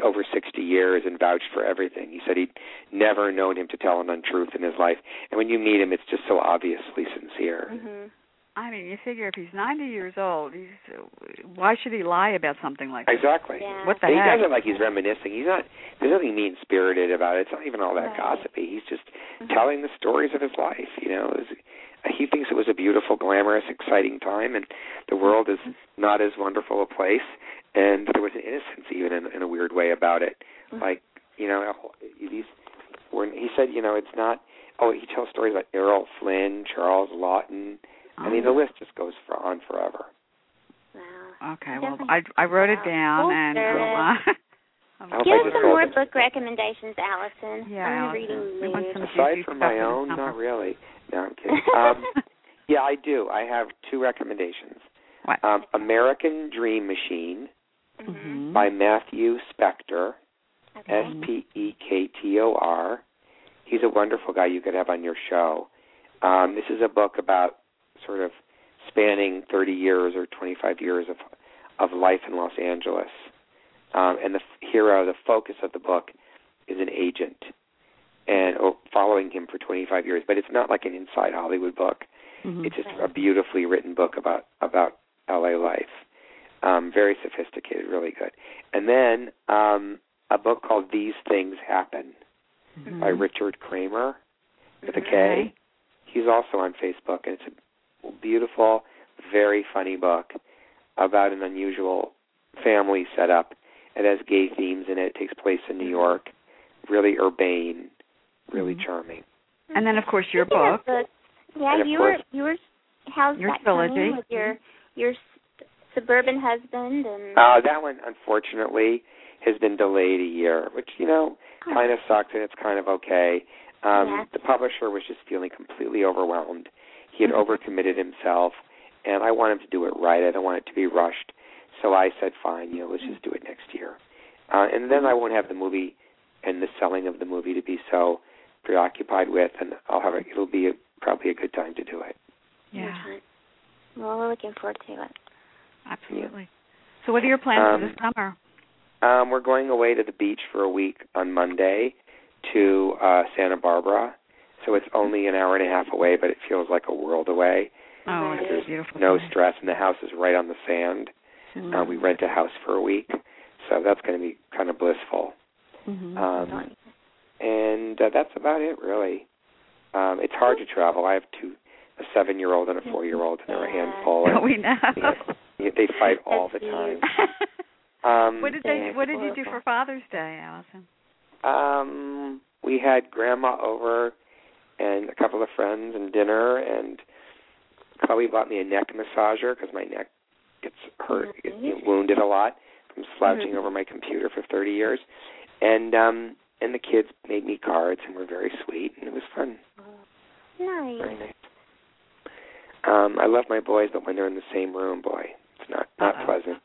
over 60 years and vouched for everything. He said he'd never known him to tell an untruth in his life, and when you meet him, it's just so obviously sincere. Mhm. I mean, you figure if he's 90 years old, he's why should he lie about something like that? Exactly. Yeah. What the And he heck? does it like he's reminiscing. He's not. There's nothing mean spirited about it. It's not even all that Right. gossipy. He's just Mhm. telling the stories of his life. You know, it was, he thinks it was a beautiful, glamorous, exciting time, and the world is not as wonderful a place. And there was an innocence, even in, in a weird way, about it. Mhm. Like, you know, a these. When he said, you know, it's not. Oh, he tells stories about Errol Flynn, Charles Laughton. I mean, the Oh. list just goes for on forever. Wow. Okay, well, I I wrote it down Full and service. I'll, uh, I hope Give us some more it. book recommendations, Allison. Yeah, I'm Allison. reading We want mood. some Aside from my own, not really. No, I'm kidding. Um, yeah, I do. I have two recommendations. What? Um, American Dream Machine Mhm. by Matthew Specktor, Okay. S P E K T O R. He's a wonderful guy you could have on your show. Um, this is a book about sort of spanning 30 years or 25 years of of life in Los Angeles. Um, and the hero, the focus of the book, is an agent, and or following him for 25 years. But it's not like an inside Hollywood book. Mhm. It's just a beautifully written book about about LA life. Um, very sophisticated, really good. And then um, a book called These Things Happen by Mhm. Richard Kramer with a K. He's also on Facebook, and it's a beautiful, very funny book about an unusual family setup. It has gay themes in it. It takes place in New York. Really urbane, really Mhm. charming. And then, of course, your Speaking book. books, Yeah, you were you were how's Your that trilogy. coming with your your s- suburban husband and Uh, that one, unfortunately, has been delayed a year, which you know Oh. kind of sucks, and it's kind of okay. Um, Yeah. The publisher was just feeling completely overwhelmed. He had Mhm. overcommitted himself, and I want him to do it right. I don't want it to be rushed. So I said, fine, you know, let's just do it next year. Uh, and then I won't have the movie and the selling of the movie to be so preoccupied with, and I'll have it. It'll be a, probably a good time to do it. Yeah, Okay. Well, we're looking forward to it. absolutely. So, what are your plans Um, for this summer? Um, we're going away to the beach for a week on Monday to uh Santa Barbara. So it's only an hour and a half away, but it feels like a world away. Oh, it's beautiful. no stress, and the house is right on the sand. Mhm. Uh, we rent a house for a week, so that's going to be kind of blissful. Mhm. Um, and uh, that's about it, really. Um, it's hard to travel. I have two, a seven-year-old and a four-year-old, and they're a handful. Oh, And, we know. you know, they fight all the time. Um, what did they? What did you do for Father's Day, Allison? Um, we had grandma over and a couple of friends and dinner, and Chloe bought me a neck massager because my neck gets hurt, gets wounded a lot from slouching Mhm. over my computer for 30 years. And um and the kids made me cards and were very sweet, and it was fun, Nice. very Nice. nice. Um, I love my boys, but when they're in the same room, boy, it's not not Uh-oh. pleasant.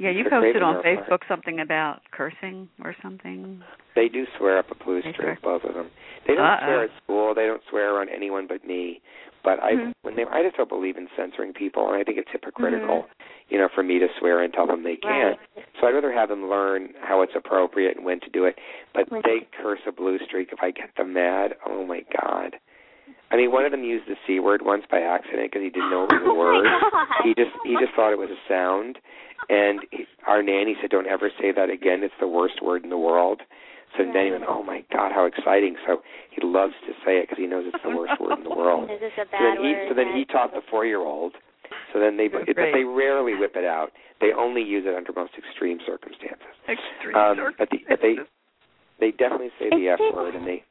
Yeah, you It's a great posted on. Facebook something about cursing or something. They do swear up a blue streak, both of them. They don't Uh-oh. swear at school. They don't swear around anyone but me. But I, Mhm. when they, I just don't believe in censoring people, and I think it's hypocritical, Mm-hmm. you know, for me to swear and tell them they can't. Right. So I'd rather have them learn how it's appropriate and when to do it. But they curse a blue streak if I get them mad. Oh my god! I mean, one of them used the c word once by accident because he didn't know it was a Oh word. my He just he just thought it was a sound, and he, our nanny said, "Don't ever say that again. It's the worst word in the world." So then he went, "Oh my God, how exciting!" So he loves to say it because he knows it's the worst word in the world. This is a So then he word. so then he taught the four year old. So then they That's but they rarely whip it out. They only use it under most extreme circumstances. Extreme Um, but, the, but they they definitely say the f word and they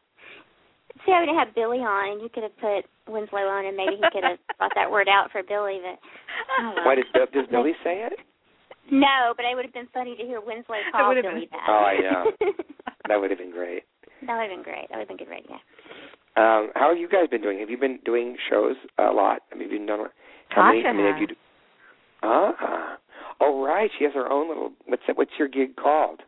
See, I would have had Billy on, and you could have put Winslow on, and maybe he could have brought that word out for Billy. But oh, well. why does does Billy say it? no, but it would have been funny to hear Winslow call would've Billy been- that. Oh, I know. That would have been great. that would have been great. That would have been good radio. Um, how have you guys been doing? Have you been doing shows a lot? I Have you been done? How many? Tasha I mean, have has. you? d- Ah, oh right. She has her own little. What's it, what's your gig called?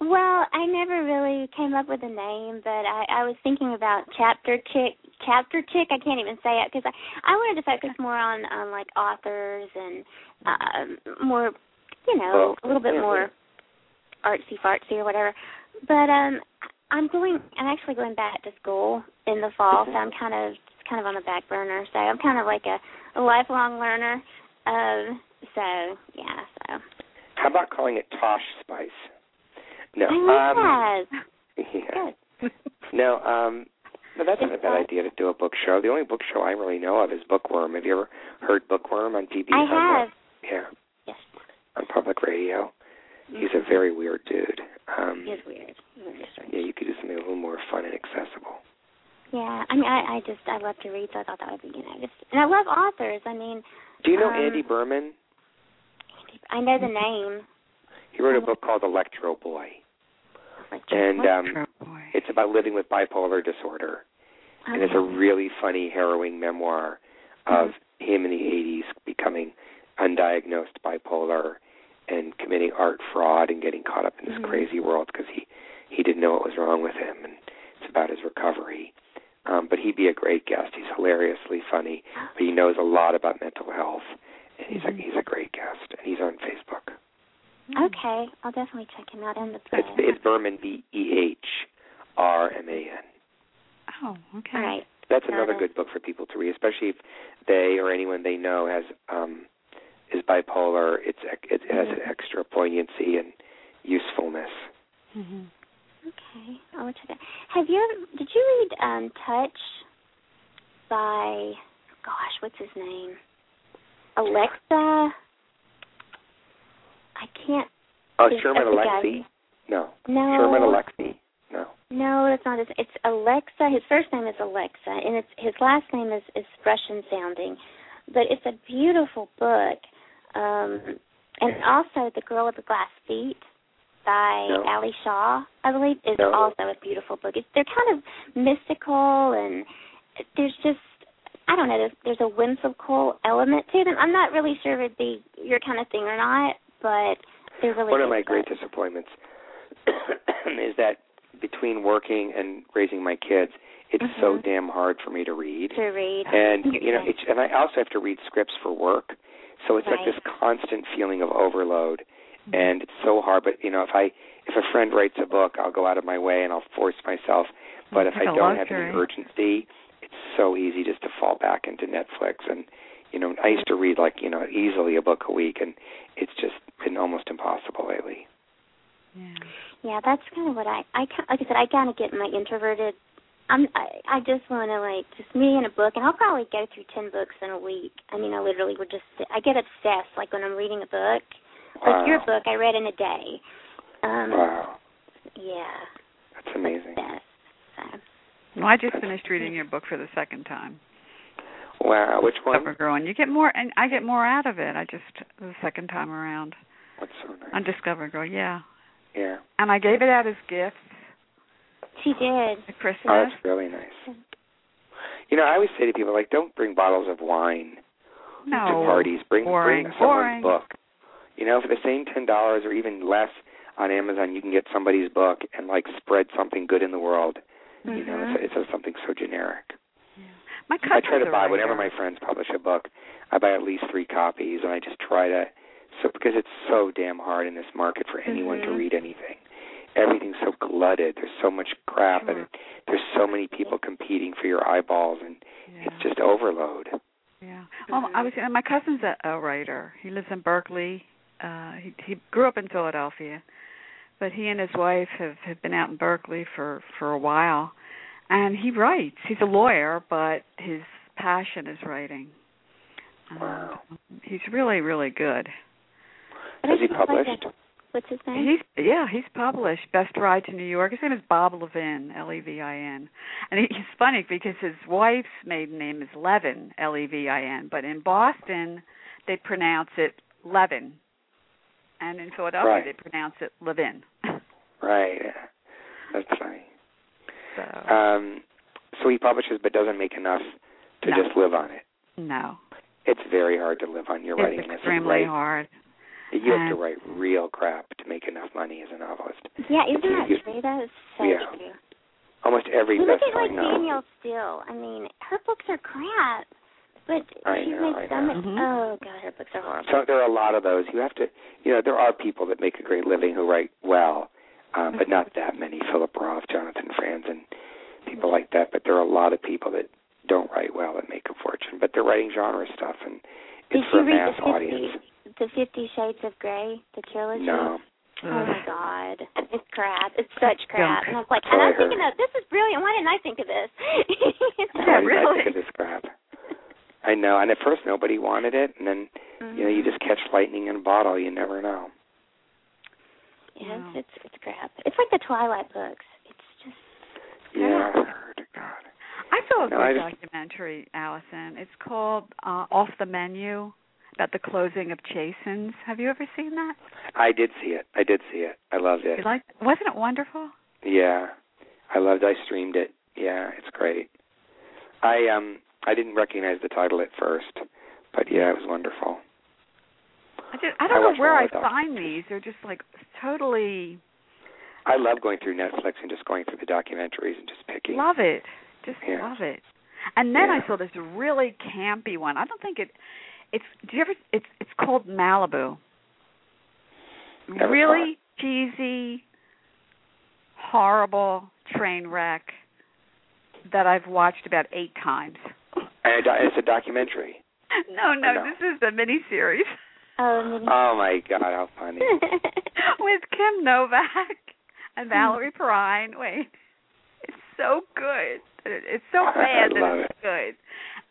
Well, I never really came up with a name, but I, I was thinking about chapter chick. Chapter chick. I can't even say it because I, I wanted to focus more on on like authors and um, more, you know, a little bit more artsy fartsy or whatever. But um, I'm going. I'm actually going back to school in the fall, so I'm kind of kind of on the back burner. So I'm kind of like a, a lifelong learner. Um, so yeah. So How about calling it Tosh Spice? No. I um. Yeah. Good. No, um no, that's not a bad idea to do a book show. The only book show I really know of is Bookworm. Have you ever heard Bookworm on PBS? I on the- have. yeah, Yes. on public radio. He's a very weird dude. Um He is weird. Yeah, you could do something a little more fun and accessible. Yeah, I mean, I, I just I love to read, so I thought that would be, you know, just and I love authors. I mean, Do you know Um, Andy Behrman? I know the name. He wrote a book called Electroboy, and um boy. it's about living with bipolar disorder. and it's a really funny, harrowing memoir of him in the 80s becoming undiagnosed bipolar and committing art fraud and getting caught up in this Mhm. crazy world because he he didn't know what was wrong with him, and it's about his recovery. Um, but he'd be a great guest. He's hilariously funny, but he knows a lot about mental health, and he's a he's a great guest, and he's on Facebook. Okay, I'll definitely check him out in the It's it's Behrman B E H R M A N. Oh, okay. All right. That's Got another it. good book for people to read, especially if they or anyone they know has um is bipolar. It's ec- it has an Mhm. extra poignancy and usefulness. Mm-hmm. Okay, I'll check it. Have you ever? Did you read um Touch by? Gosh, what's his name? Alexa. I can't. Oh, Is Sherman? Alexie? No. No. Sherman Alexie? No. No, that's not his. It's Alexa. His first name is Alexa, and it's his last name is is Russian sounding, but it's a beautiful book. Um, and also, The Girl with the Glass Feet by No. Ali Shaw, I believe, is No. also a beautiful book. It's, they're kind of mystical, and there's just I don't know. There's, there's a whimsical element to them. I'm not really sure if it'd be your kind of thing or not, but they're really One of my great disappointments is that between working and raising my kids, it's so Mhm. damn hard for me to read. to read. And you know, it's, and I also have to read scripts for work, so it's like this constant feeling of overload, and it's so hard. But you know, if I if a friend writes a book, I'll go out of my way and I'll force myself. But if I don't have any urgency, it's so easy just to fall back into Netflix. And you know, I used to read like you know easily a book a week, and it's just been almost impossible lately. Yeah. Yeah, that's kind of what I I ki- like I said I kind of get my introverted. I'm I, I just want to like just me and a book, and I'll probably go through ten books in a week. I mean, I literally would just I get obsessed like when I'm reading a book. Wow. Like your book, I read in a day. Um, Wow, Yeah, that's amazing. obsessed. So. Well, I just finished reading your book for the second time. Wow, which one? Discover Girl, and you get more, and I get more out of it. I just the second time around What's so nice? on Discover Girl, yeah. yeah. And I gave it out as gifts She did. at Christmas. Oh, that's really nice. You know, I always say to people like, don't bring bottles of wine no to parties. Bring boring, bring boring. someone's book. You know, for the same ten dollars or even less on Amazon, you can get somebody's book and like spread something good in the world. You know, Mhm. it's, it's something so generic. My I try to a buy whenever my friends publish a book. I buy at least three copies, and I just try to. So because it's so damn hard in this market for anyone to Mhm. read anything. Everything's so glutted. There's so much crap, Sure. and there's so many people competing for your eyeballs, and Yeah. it's just overload. Yeah. Well, I was. My cousin's a, a writer. He lives in Berkeley. Uh, he he grew up in Philadelphia, but he and his wife have have been out in Berkeley for for a while, and he writes. He's a lawyer, but his passion is writing. And Wow. He's really really good. But Has he published? What's his name? He's yeah, he's published Best Ride to New York. His name is Bob Levin, L E V I N, and he, he's funny because his wife's maiden name is Levin, L E V I N, but in Boston they pronounce it Levin, and in Philadelphia Right. they pronounce it Levin. Right. That's funny. So Um, so he publishes, but doesn't make enough to No. just live on it. no, It's very hard to live on your writing. it's and extremely write- hard. You have to write real crap to make enough money as a novelist. yeah, isn't you- that you- true? That is so Yeah. true. Almost every Well, look at best-selling like novel. Danielle Steel. I mean, her books are crap, but I she's know, made I so know. much. Mhm. Oh god, her books are horrible. So there are a lot of those. You have to, you know, there are people that make a great living who write well, um, but not that many. Philip Roth, Jonathan Franzen, people like that. But there are a lot of people that don't write well that make a fortune. But they're writing genre stuff, and Did it's for you a mass the Fifty, audience. the Fifty Shades of Grey, the trilogy? No, Oh my god, it's crap. It's such crap. And I was like, and I'm thinking, heard. of this is brilliant. Why didn't I think of this? Why Yeah, did I think of this crap? I know. And at first nobody wanted it, and then you know you Mhm. just catch lightning in a bottle. You never know. Yeah, Wow. it's, it's it's crap. It's like the Twilight books. It's just Yeah, I've crap. heard. God. I saw a No, good just- documentary, Allison. It's called uh, Off the Menu about the closing of Chasen's. Have you ever seen that? I did see it. I did see it. I loved it. You like? Wasn't it wonderful? Yeah, I loved. I streamed it. Yeah, it's great. I um I didn't recognize the title at first, but yeah, it was wonderful. I just I I don't know where I find these. They're just like totally I love going through Netflix and just going through the documentaries and just picking. love it. Just Yeah. love it. And then Yeah. I saw this really campy one. I don't think it it's do you ever it's it's called Malibu. Never really cheesy horrible train wreck that I've watched about 8 times. And it's a documentary. no, no, No. this is a mini series Oh, my God, how funny! with Kim Novak and. Valerie Perrine. Wait, it's so good. It's so bad that it's good.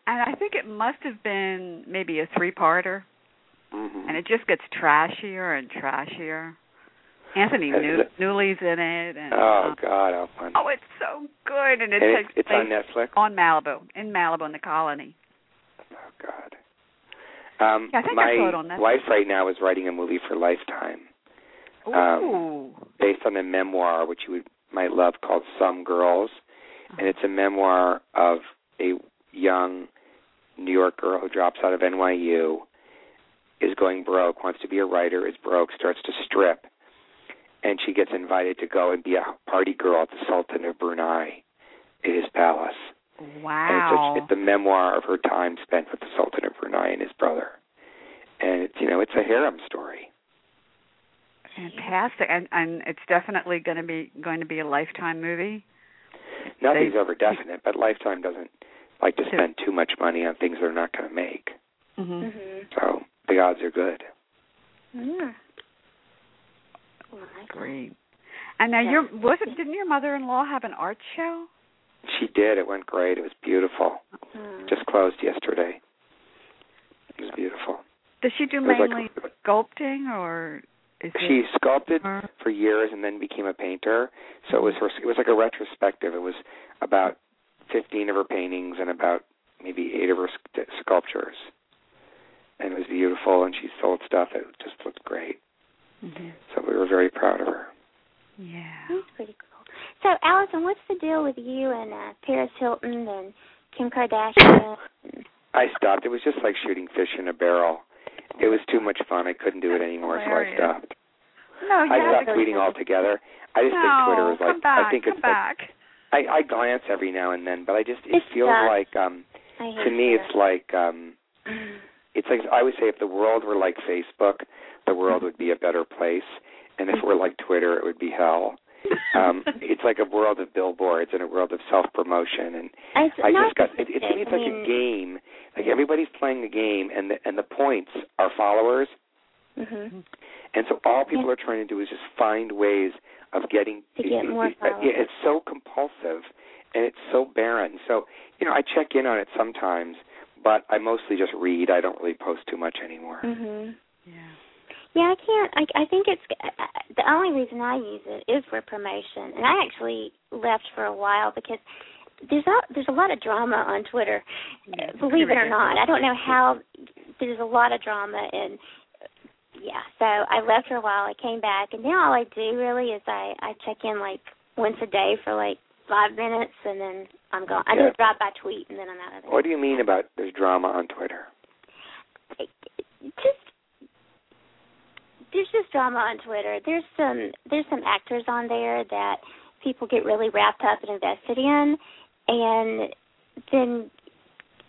And I think it must have been maybe a three-parter, hmm and it just gets trashier and trashier. Anthony New- Newley's in it, and Oh um, God, how fun! oh, it's so good, and it and takes it's, it's on Netflix. on Malibu, in Malibu, in the colony. Oh God. Um, Yeah, I think I my saw it on Netflix. wife right now is writing a movie for Lifetime Ooh. Um, based on a memoir which you would, might love called Some Girls, and it's a memoir of a young New York girl who drops out of NYU, is going broke, wants to be a writer, is broke, starts to strip, and she gets invited to go and be a party girl at the Sultan of Brunei at his palace. Wow. And it's, a, it's a memoir of her time spent with the Sultan of Brunei and his brother. And it's you know it's a harem story. Fantastic, and and it's definitely going to be going to be a lifetime movie. Nothing's They- ever definite, but Lifetime doesn't like to spend too much money on things they're not going to make. hmm Mhm. So the odds are good. Yeah. Great. And now Yeah. your wasn't didn't your mother-in-law have an art show? She did. It went great. It was beautiful. Mm. Just closed yesterday. It was beautiful. Does she do It was like- mainly sculpting or is She it sculpted her? for years and then became a painter. So it was her. It was like a retrospective. It was about fifteen of her paintings and about maybe eight of her sc- sculptures, and it was beautiful. And she sold stuff. It just looked great. Mhm. So we were very proud of her. Yeah. That's pretty cool. So, Allison, what's the deal with you and uh, Paris Hilton and Kim Kardashian? I stopped. It was just like shooting fish in a barrel. It was too much fun. I couldn't do it anymore, so I stopped. No, you I have stopped to tweeting altogether. I just no, think Twitter is come like back, I think come it's back. like I, I glance every now and then, but I just it It feels does. like um to me Twitter. it's like um it's like I would say if the world were like Facebook, the world would be a better place, and if it were like Twitter, it would be hell. Um, it's like a world of billboards and a world of self promotion, and It's I just got it, it, to me it's I like mean, a game. Like everybody's playing the game, and the and the points are followers, Mhm. and so all people are trying to do is just find ways of getting To get more it- it- followers. It's so compulsive, and it's so barren. So you know, I check in on it sometimes, but I mostly just read. I don't really post too much anymore. Mhm. Yeah. Yeah, I can't. I I think it's uh, the only reason I use it is for promotion, and I actually left for a while because there's a there's a lot of drama on Twitter. Yeah, Believe it or not, I don't know how there's a lot of drama, and yeah. So I left for a while. I came back, and now all I do really is I I check in like once a day for like five minutes, and then I'm gone. I do Yeah. a drop by tweet, and then I'm out of there. What do you mean about there's drama on Twitter? just there's just drama on Twitter. There's some there's some actors on there that people get really wrapped up and invested in, and then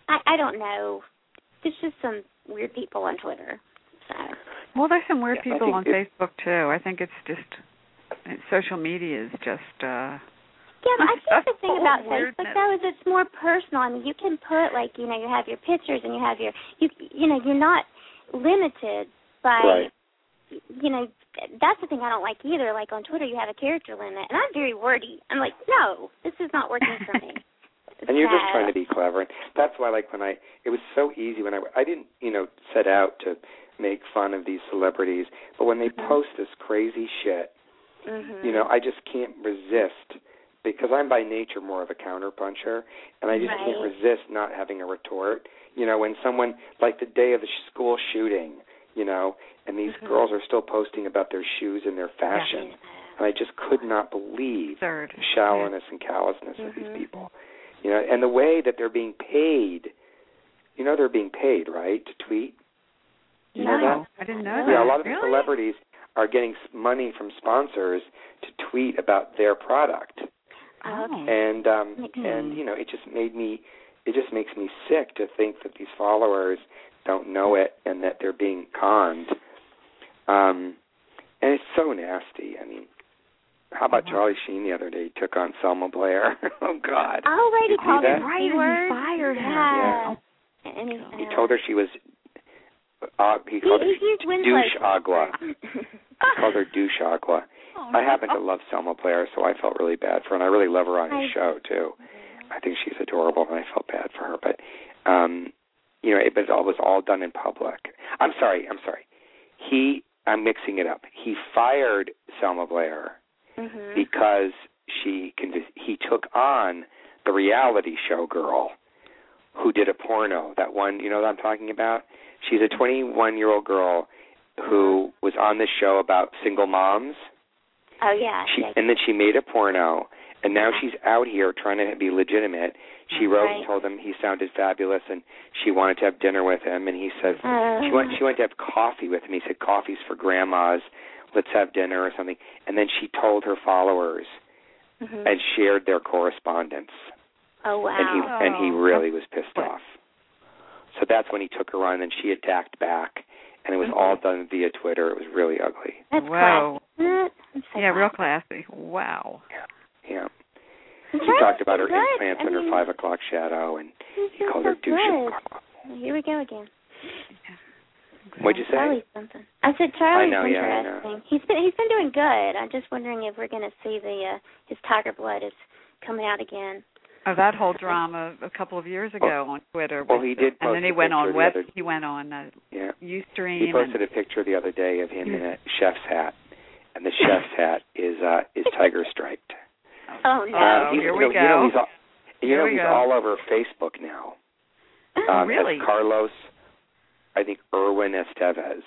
I I don't know. There's just some weird people on Twitter. So Well, there's some weird Yeah, people on Facebook too. I think it's just it, social media is just uh yeah, but I think the thing full of about Facebook weirdness. though is it's more personal. I mean, you can put like you know you have your pictures and you have your you you know you're not limited by Right. You know that's the thing I don't like either. Like on Twitter, you have a character limit, and I'm very wordy. I'm like, no, this is not working for me. and you're just trying to be clever and that's why like when i it was so easy when i i didn't you know set out to make fun of these celebrities but when they Mhm. post this crazy shit Mhm. you know i just can't resist because i'm by nature more of a counterpuncher and i just can't resist not having a retort you know when someone like the day of the sh- school shooting you know and these Mhm. girls are still posting about their shoes and their fashion Yeah. and i just could not believe third. the shallowness and callousness of these Mhm. people. You know, and the way that they're being paid. You know, they're being paid, right, to tweet. You know no, that? I didn't know Yeah, that. Yeah, a lot of the really? celebrities are getting s- money from sponsors to tweet about their product, Oh. And um, Makes and you know, it just made me. It just makes me sick to think that these followers don't know it and that they're being conned. Um, and it's so nasty. I mean, how about Wow. Charlie Sheen the other day he took on Selma Blair? oh God. I already called that? her Right, and he fired her. Yeah. And he, He told her she was. Uh, he called her he, he used Winslow. douche agua. He called her douche agua. Oh, I happen to love Selma Blair, so I felt really bad for her, and I really love her on his I- show too. I think she's adorable, and I felt bad for her. But, um, you know, it, but it all was all done in public. I'm sorry. I'm sorry. He I'm mixing it up. He fired Selma Blair Mhm. because she he took on the reality show girl who did a porno. That one, you know what I'm talking about? She's a 21 year old girl who was on this show about single moms. Oh yeah. She yeah. and then she made a porno, and now she's out here trying to be legitimate. She wrote and told him he sounded fabulous, and she wanted to have dinner with him. And he said Uh, she went she went to have coffee with him. He said coffee's for grandmas. Let's have dinner or something. And then she told her followers mhm. and shared their correspondence. Oh wow. And he and he Oh. really was pissed off. So that's when he took her on, and she attacked back, and it was Mhm. all done via Twitter. It was really ugly. That's Whoa. classy, isn't it? So Yeah, real classy. classy. Wow. Yeah. I'm He talked about her feel good. implants I and her five o'clock shadow, and he he called so her douche. Here we go again. What'd you say? Charlie's something. I said Charlie's know, yeah, I know. interesting. He's been he's been doing good. I'm just wondering if we're going to see the uh, his tiger blood is coming out again. Oh, that whole drama a couple of years ago on Twitter. Well, with- he did and then he a went on the web. other- He went on uh, Yeah. UStream. He posted and, a picture the other day of him in a chef's hat, and the chef's hat is uh is tiger striped. Oh no. He's, here you we know, You know go. he's all, you Here know he's go. all over Facebook now. Oh, Um, really? As Carlos, I think Irwin Estevez,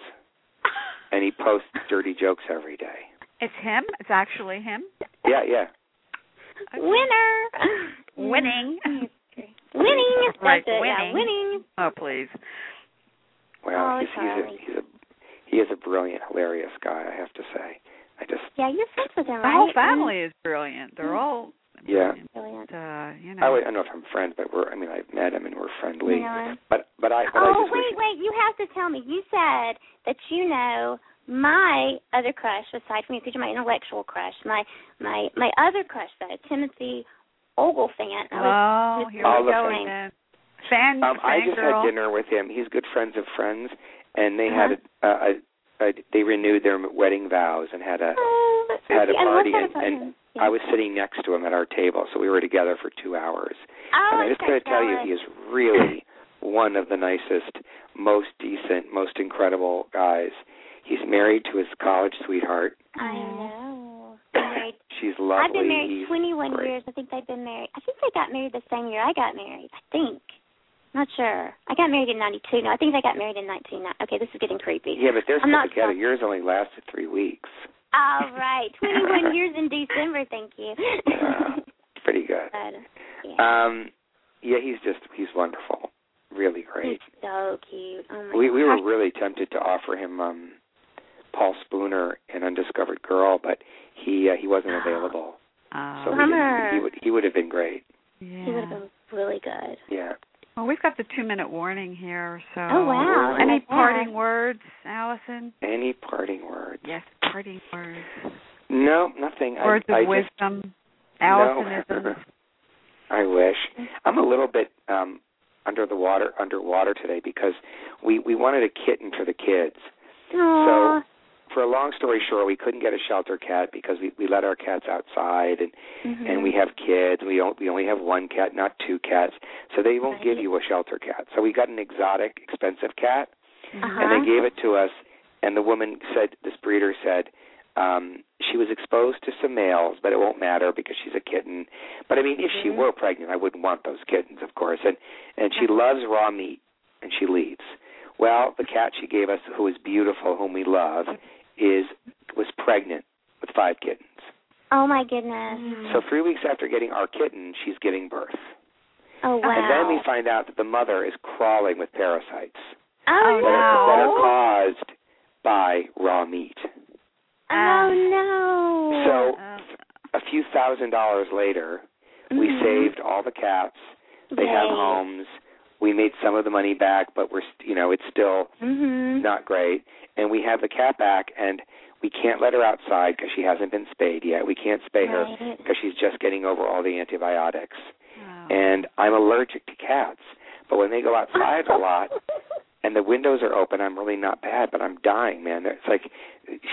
and he posts dirty jokes every day. It's him. It's actually him. Yeah, yeah. Winner. Winning. Winning. That's Right, it. Yeah, winning. winning. Oh, please. Well, Oh, he's he's a, he's a he is a brilliant, hilarious guy. I have to say. I just Yeah, you're friends with him, The whole family is brilliant. They're all Yeah. brilliant. Brilliant. Uh, you I, know. would, I don't know if I'm friends, but we're I mean I've met him and we're friendly. You know? But but I but I Oh just wait, wish wait! You have to tell me. You said that you know my other crush aside from you, because you're my intellectual crush. My my my other crush though, Timothy Olyphant. I was Oh, here All we the go things. again. Fan, um I just girl. had dinner with him. He's good friends of friends and they Uh-huh. had a, a, a, a they renewed their wedding vows and had a Oh, that's so had a cute. And party and, and him? I was sitting next to him at our table, so we were together for two hours. Oh, and I just gotta tell you, he is really one of the nicest, most decent, most incredible guys. He's married to his college sweetheart. I mm-hmm. know. I'm married. She's lovely. I've been married He's 21 great. years. I think they've been married. I think they got married the same year I got married. I think. Not sure. I got married in '92. No, I think I got married in 19. Okay, this is getting creepy. Yeah, but they're still not together. sure. Yours only lasted three weeks. All right, 21 years in December. Thank you. Uh, pretty good. But, yeah. Um, yeah, he's just he's wonderful. Really great. He's so cute. Oh my We we were really tempted to offer him um Paul Spooner in Undiscovered Gyrl, but he uh, he wasn't available. Uh, So he, he would he would have been great. yeah. He would have been really good. Yeah. Well, we've got the two-minute warning here, so. Oh, wow. Any I parting words, Allison? Any parting words? Yes, parting words. No, nothing. Words I, of I just wisdom. no. I wish. I'm a little bit um under the water underwater today because we we wanted a kitten for the kids. Aww. For a long story short, we couldn't get a shelter cat because we we let our cats outside and Mhm. and we have kids. We don't we only have one cat, not two cats. So they won't give you a shelter cat. So we got an exotic, expensive cat, Uh-huh. and they gave it to us. And the woman said, this breeder said, um, she was exposed to some males, but it won't matter because she's a kitten. But I mean, if she Mhm. were pregnant, I wouldn't want those kittens, of course. And and she loves raw meat, and she leaves. Well, the cat she gave us, who is beautiful, whom we love, is was pregnant with five kittens. Oh my goodness. So three weeks after getting our kitten, she's giving birth. Oh wow. And then we find out that the mother is crawling with parasites Oh, that, are, that are caused by raw meat. Oh no. So a few thousand dollars later, we Mhm. saved all the cats. They have homes. We made some of the money back, but we're you know it's still Mhm. not great. And we have the cat back, and we can't let her outside because she hasn't been spayed yet. We can't spay her because she's just getting over all the antibiotics. oh. And I'm allergic to cats, but when they go outside a lot, and the windows are open, I'm really not bad, but I'm dying, man. It's like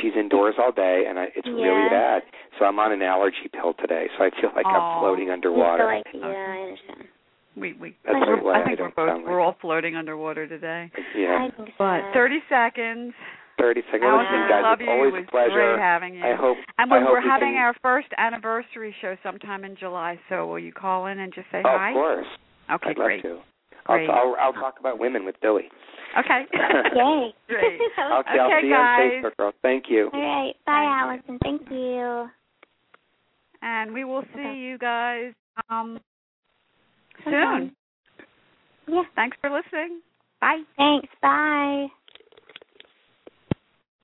she's indoors all day, and I, it's really bad. So I'm on an allergy pill today, so I feel like Aw. I'm floating You underwater. feel like- yeah, I understand. We we That's we're- why I I think we're both sound we're all floating underwater today. yeah. I so. But 30 seconds. thirty seconds. Well, listen, guys, love it's you. always it a pleasure. Great having you. I hope. And when I hope we're having can... our first anniversary show sometime in July, so will you call in and just say oh, hi? Of course. Okay, I'd great. love to. Great. I'll, I'll I'll talk about women with Billy. Okay. Yay. Great. Okay, I'll Okay, see you guys. on Facebook, girl. Thank you. All right. Bye, Allison. Thank you. and we will see Okay. you guys um Soon. Yeah. Thanks for listening. Bye. Thanks. Bye.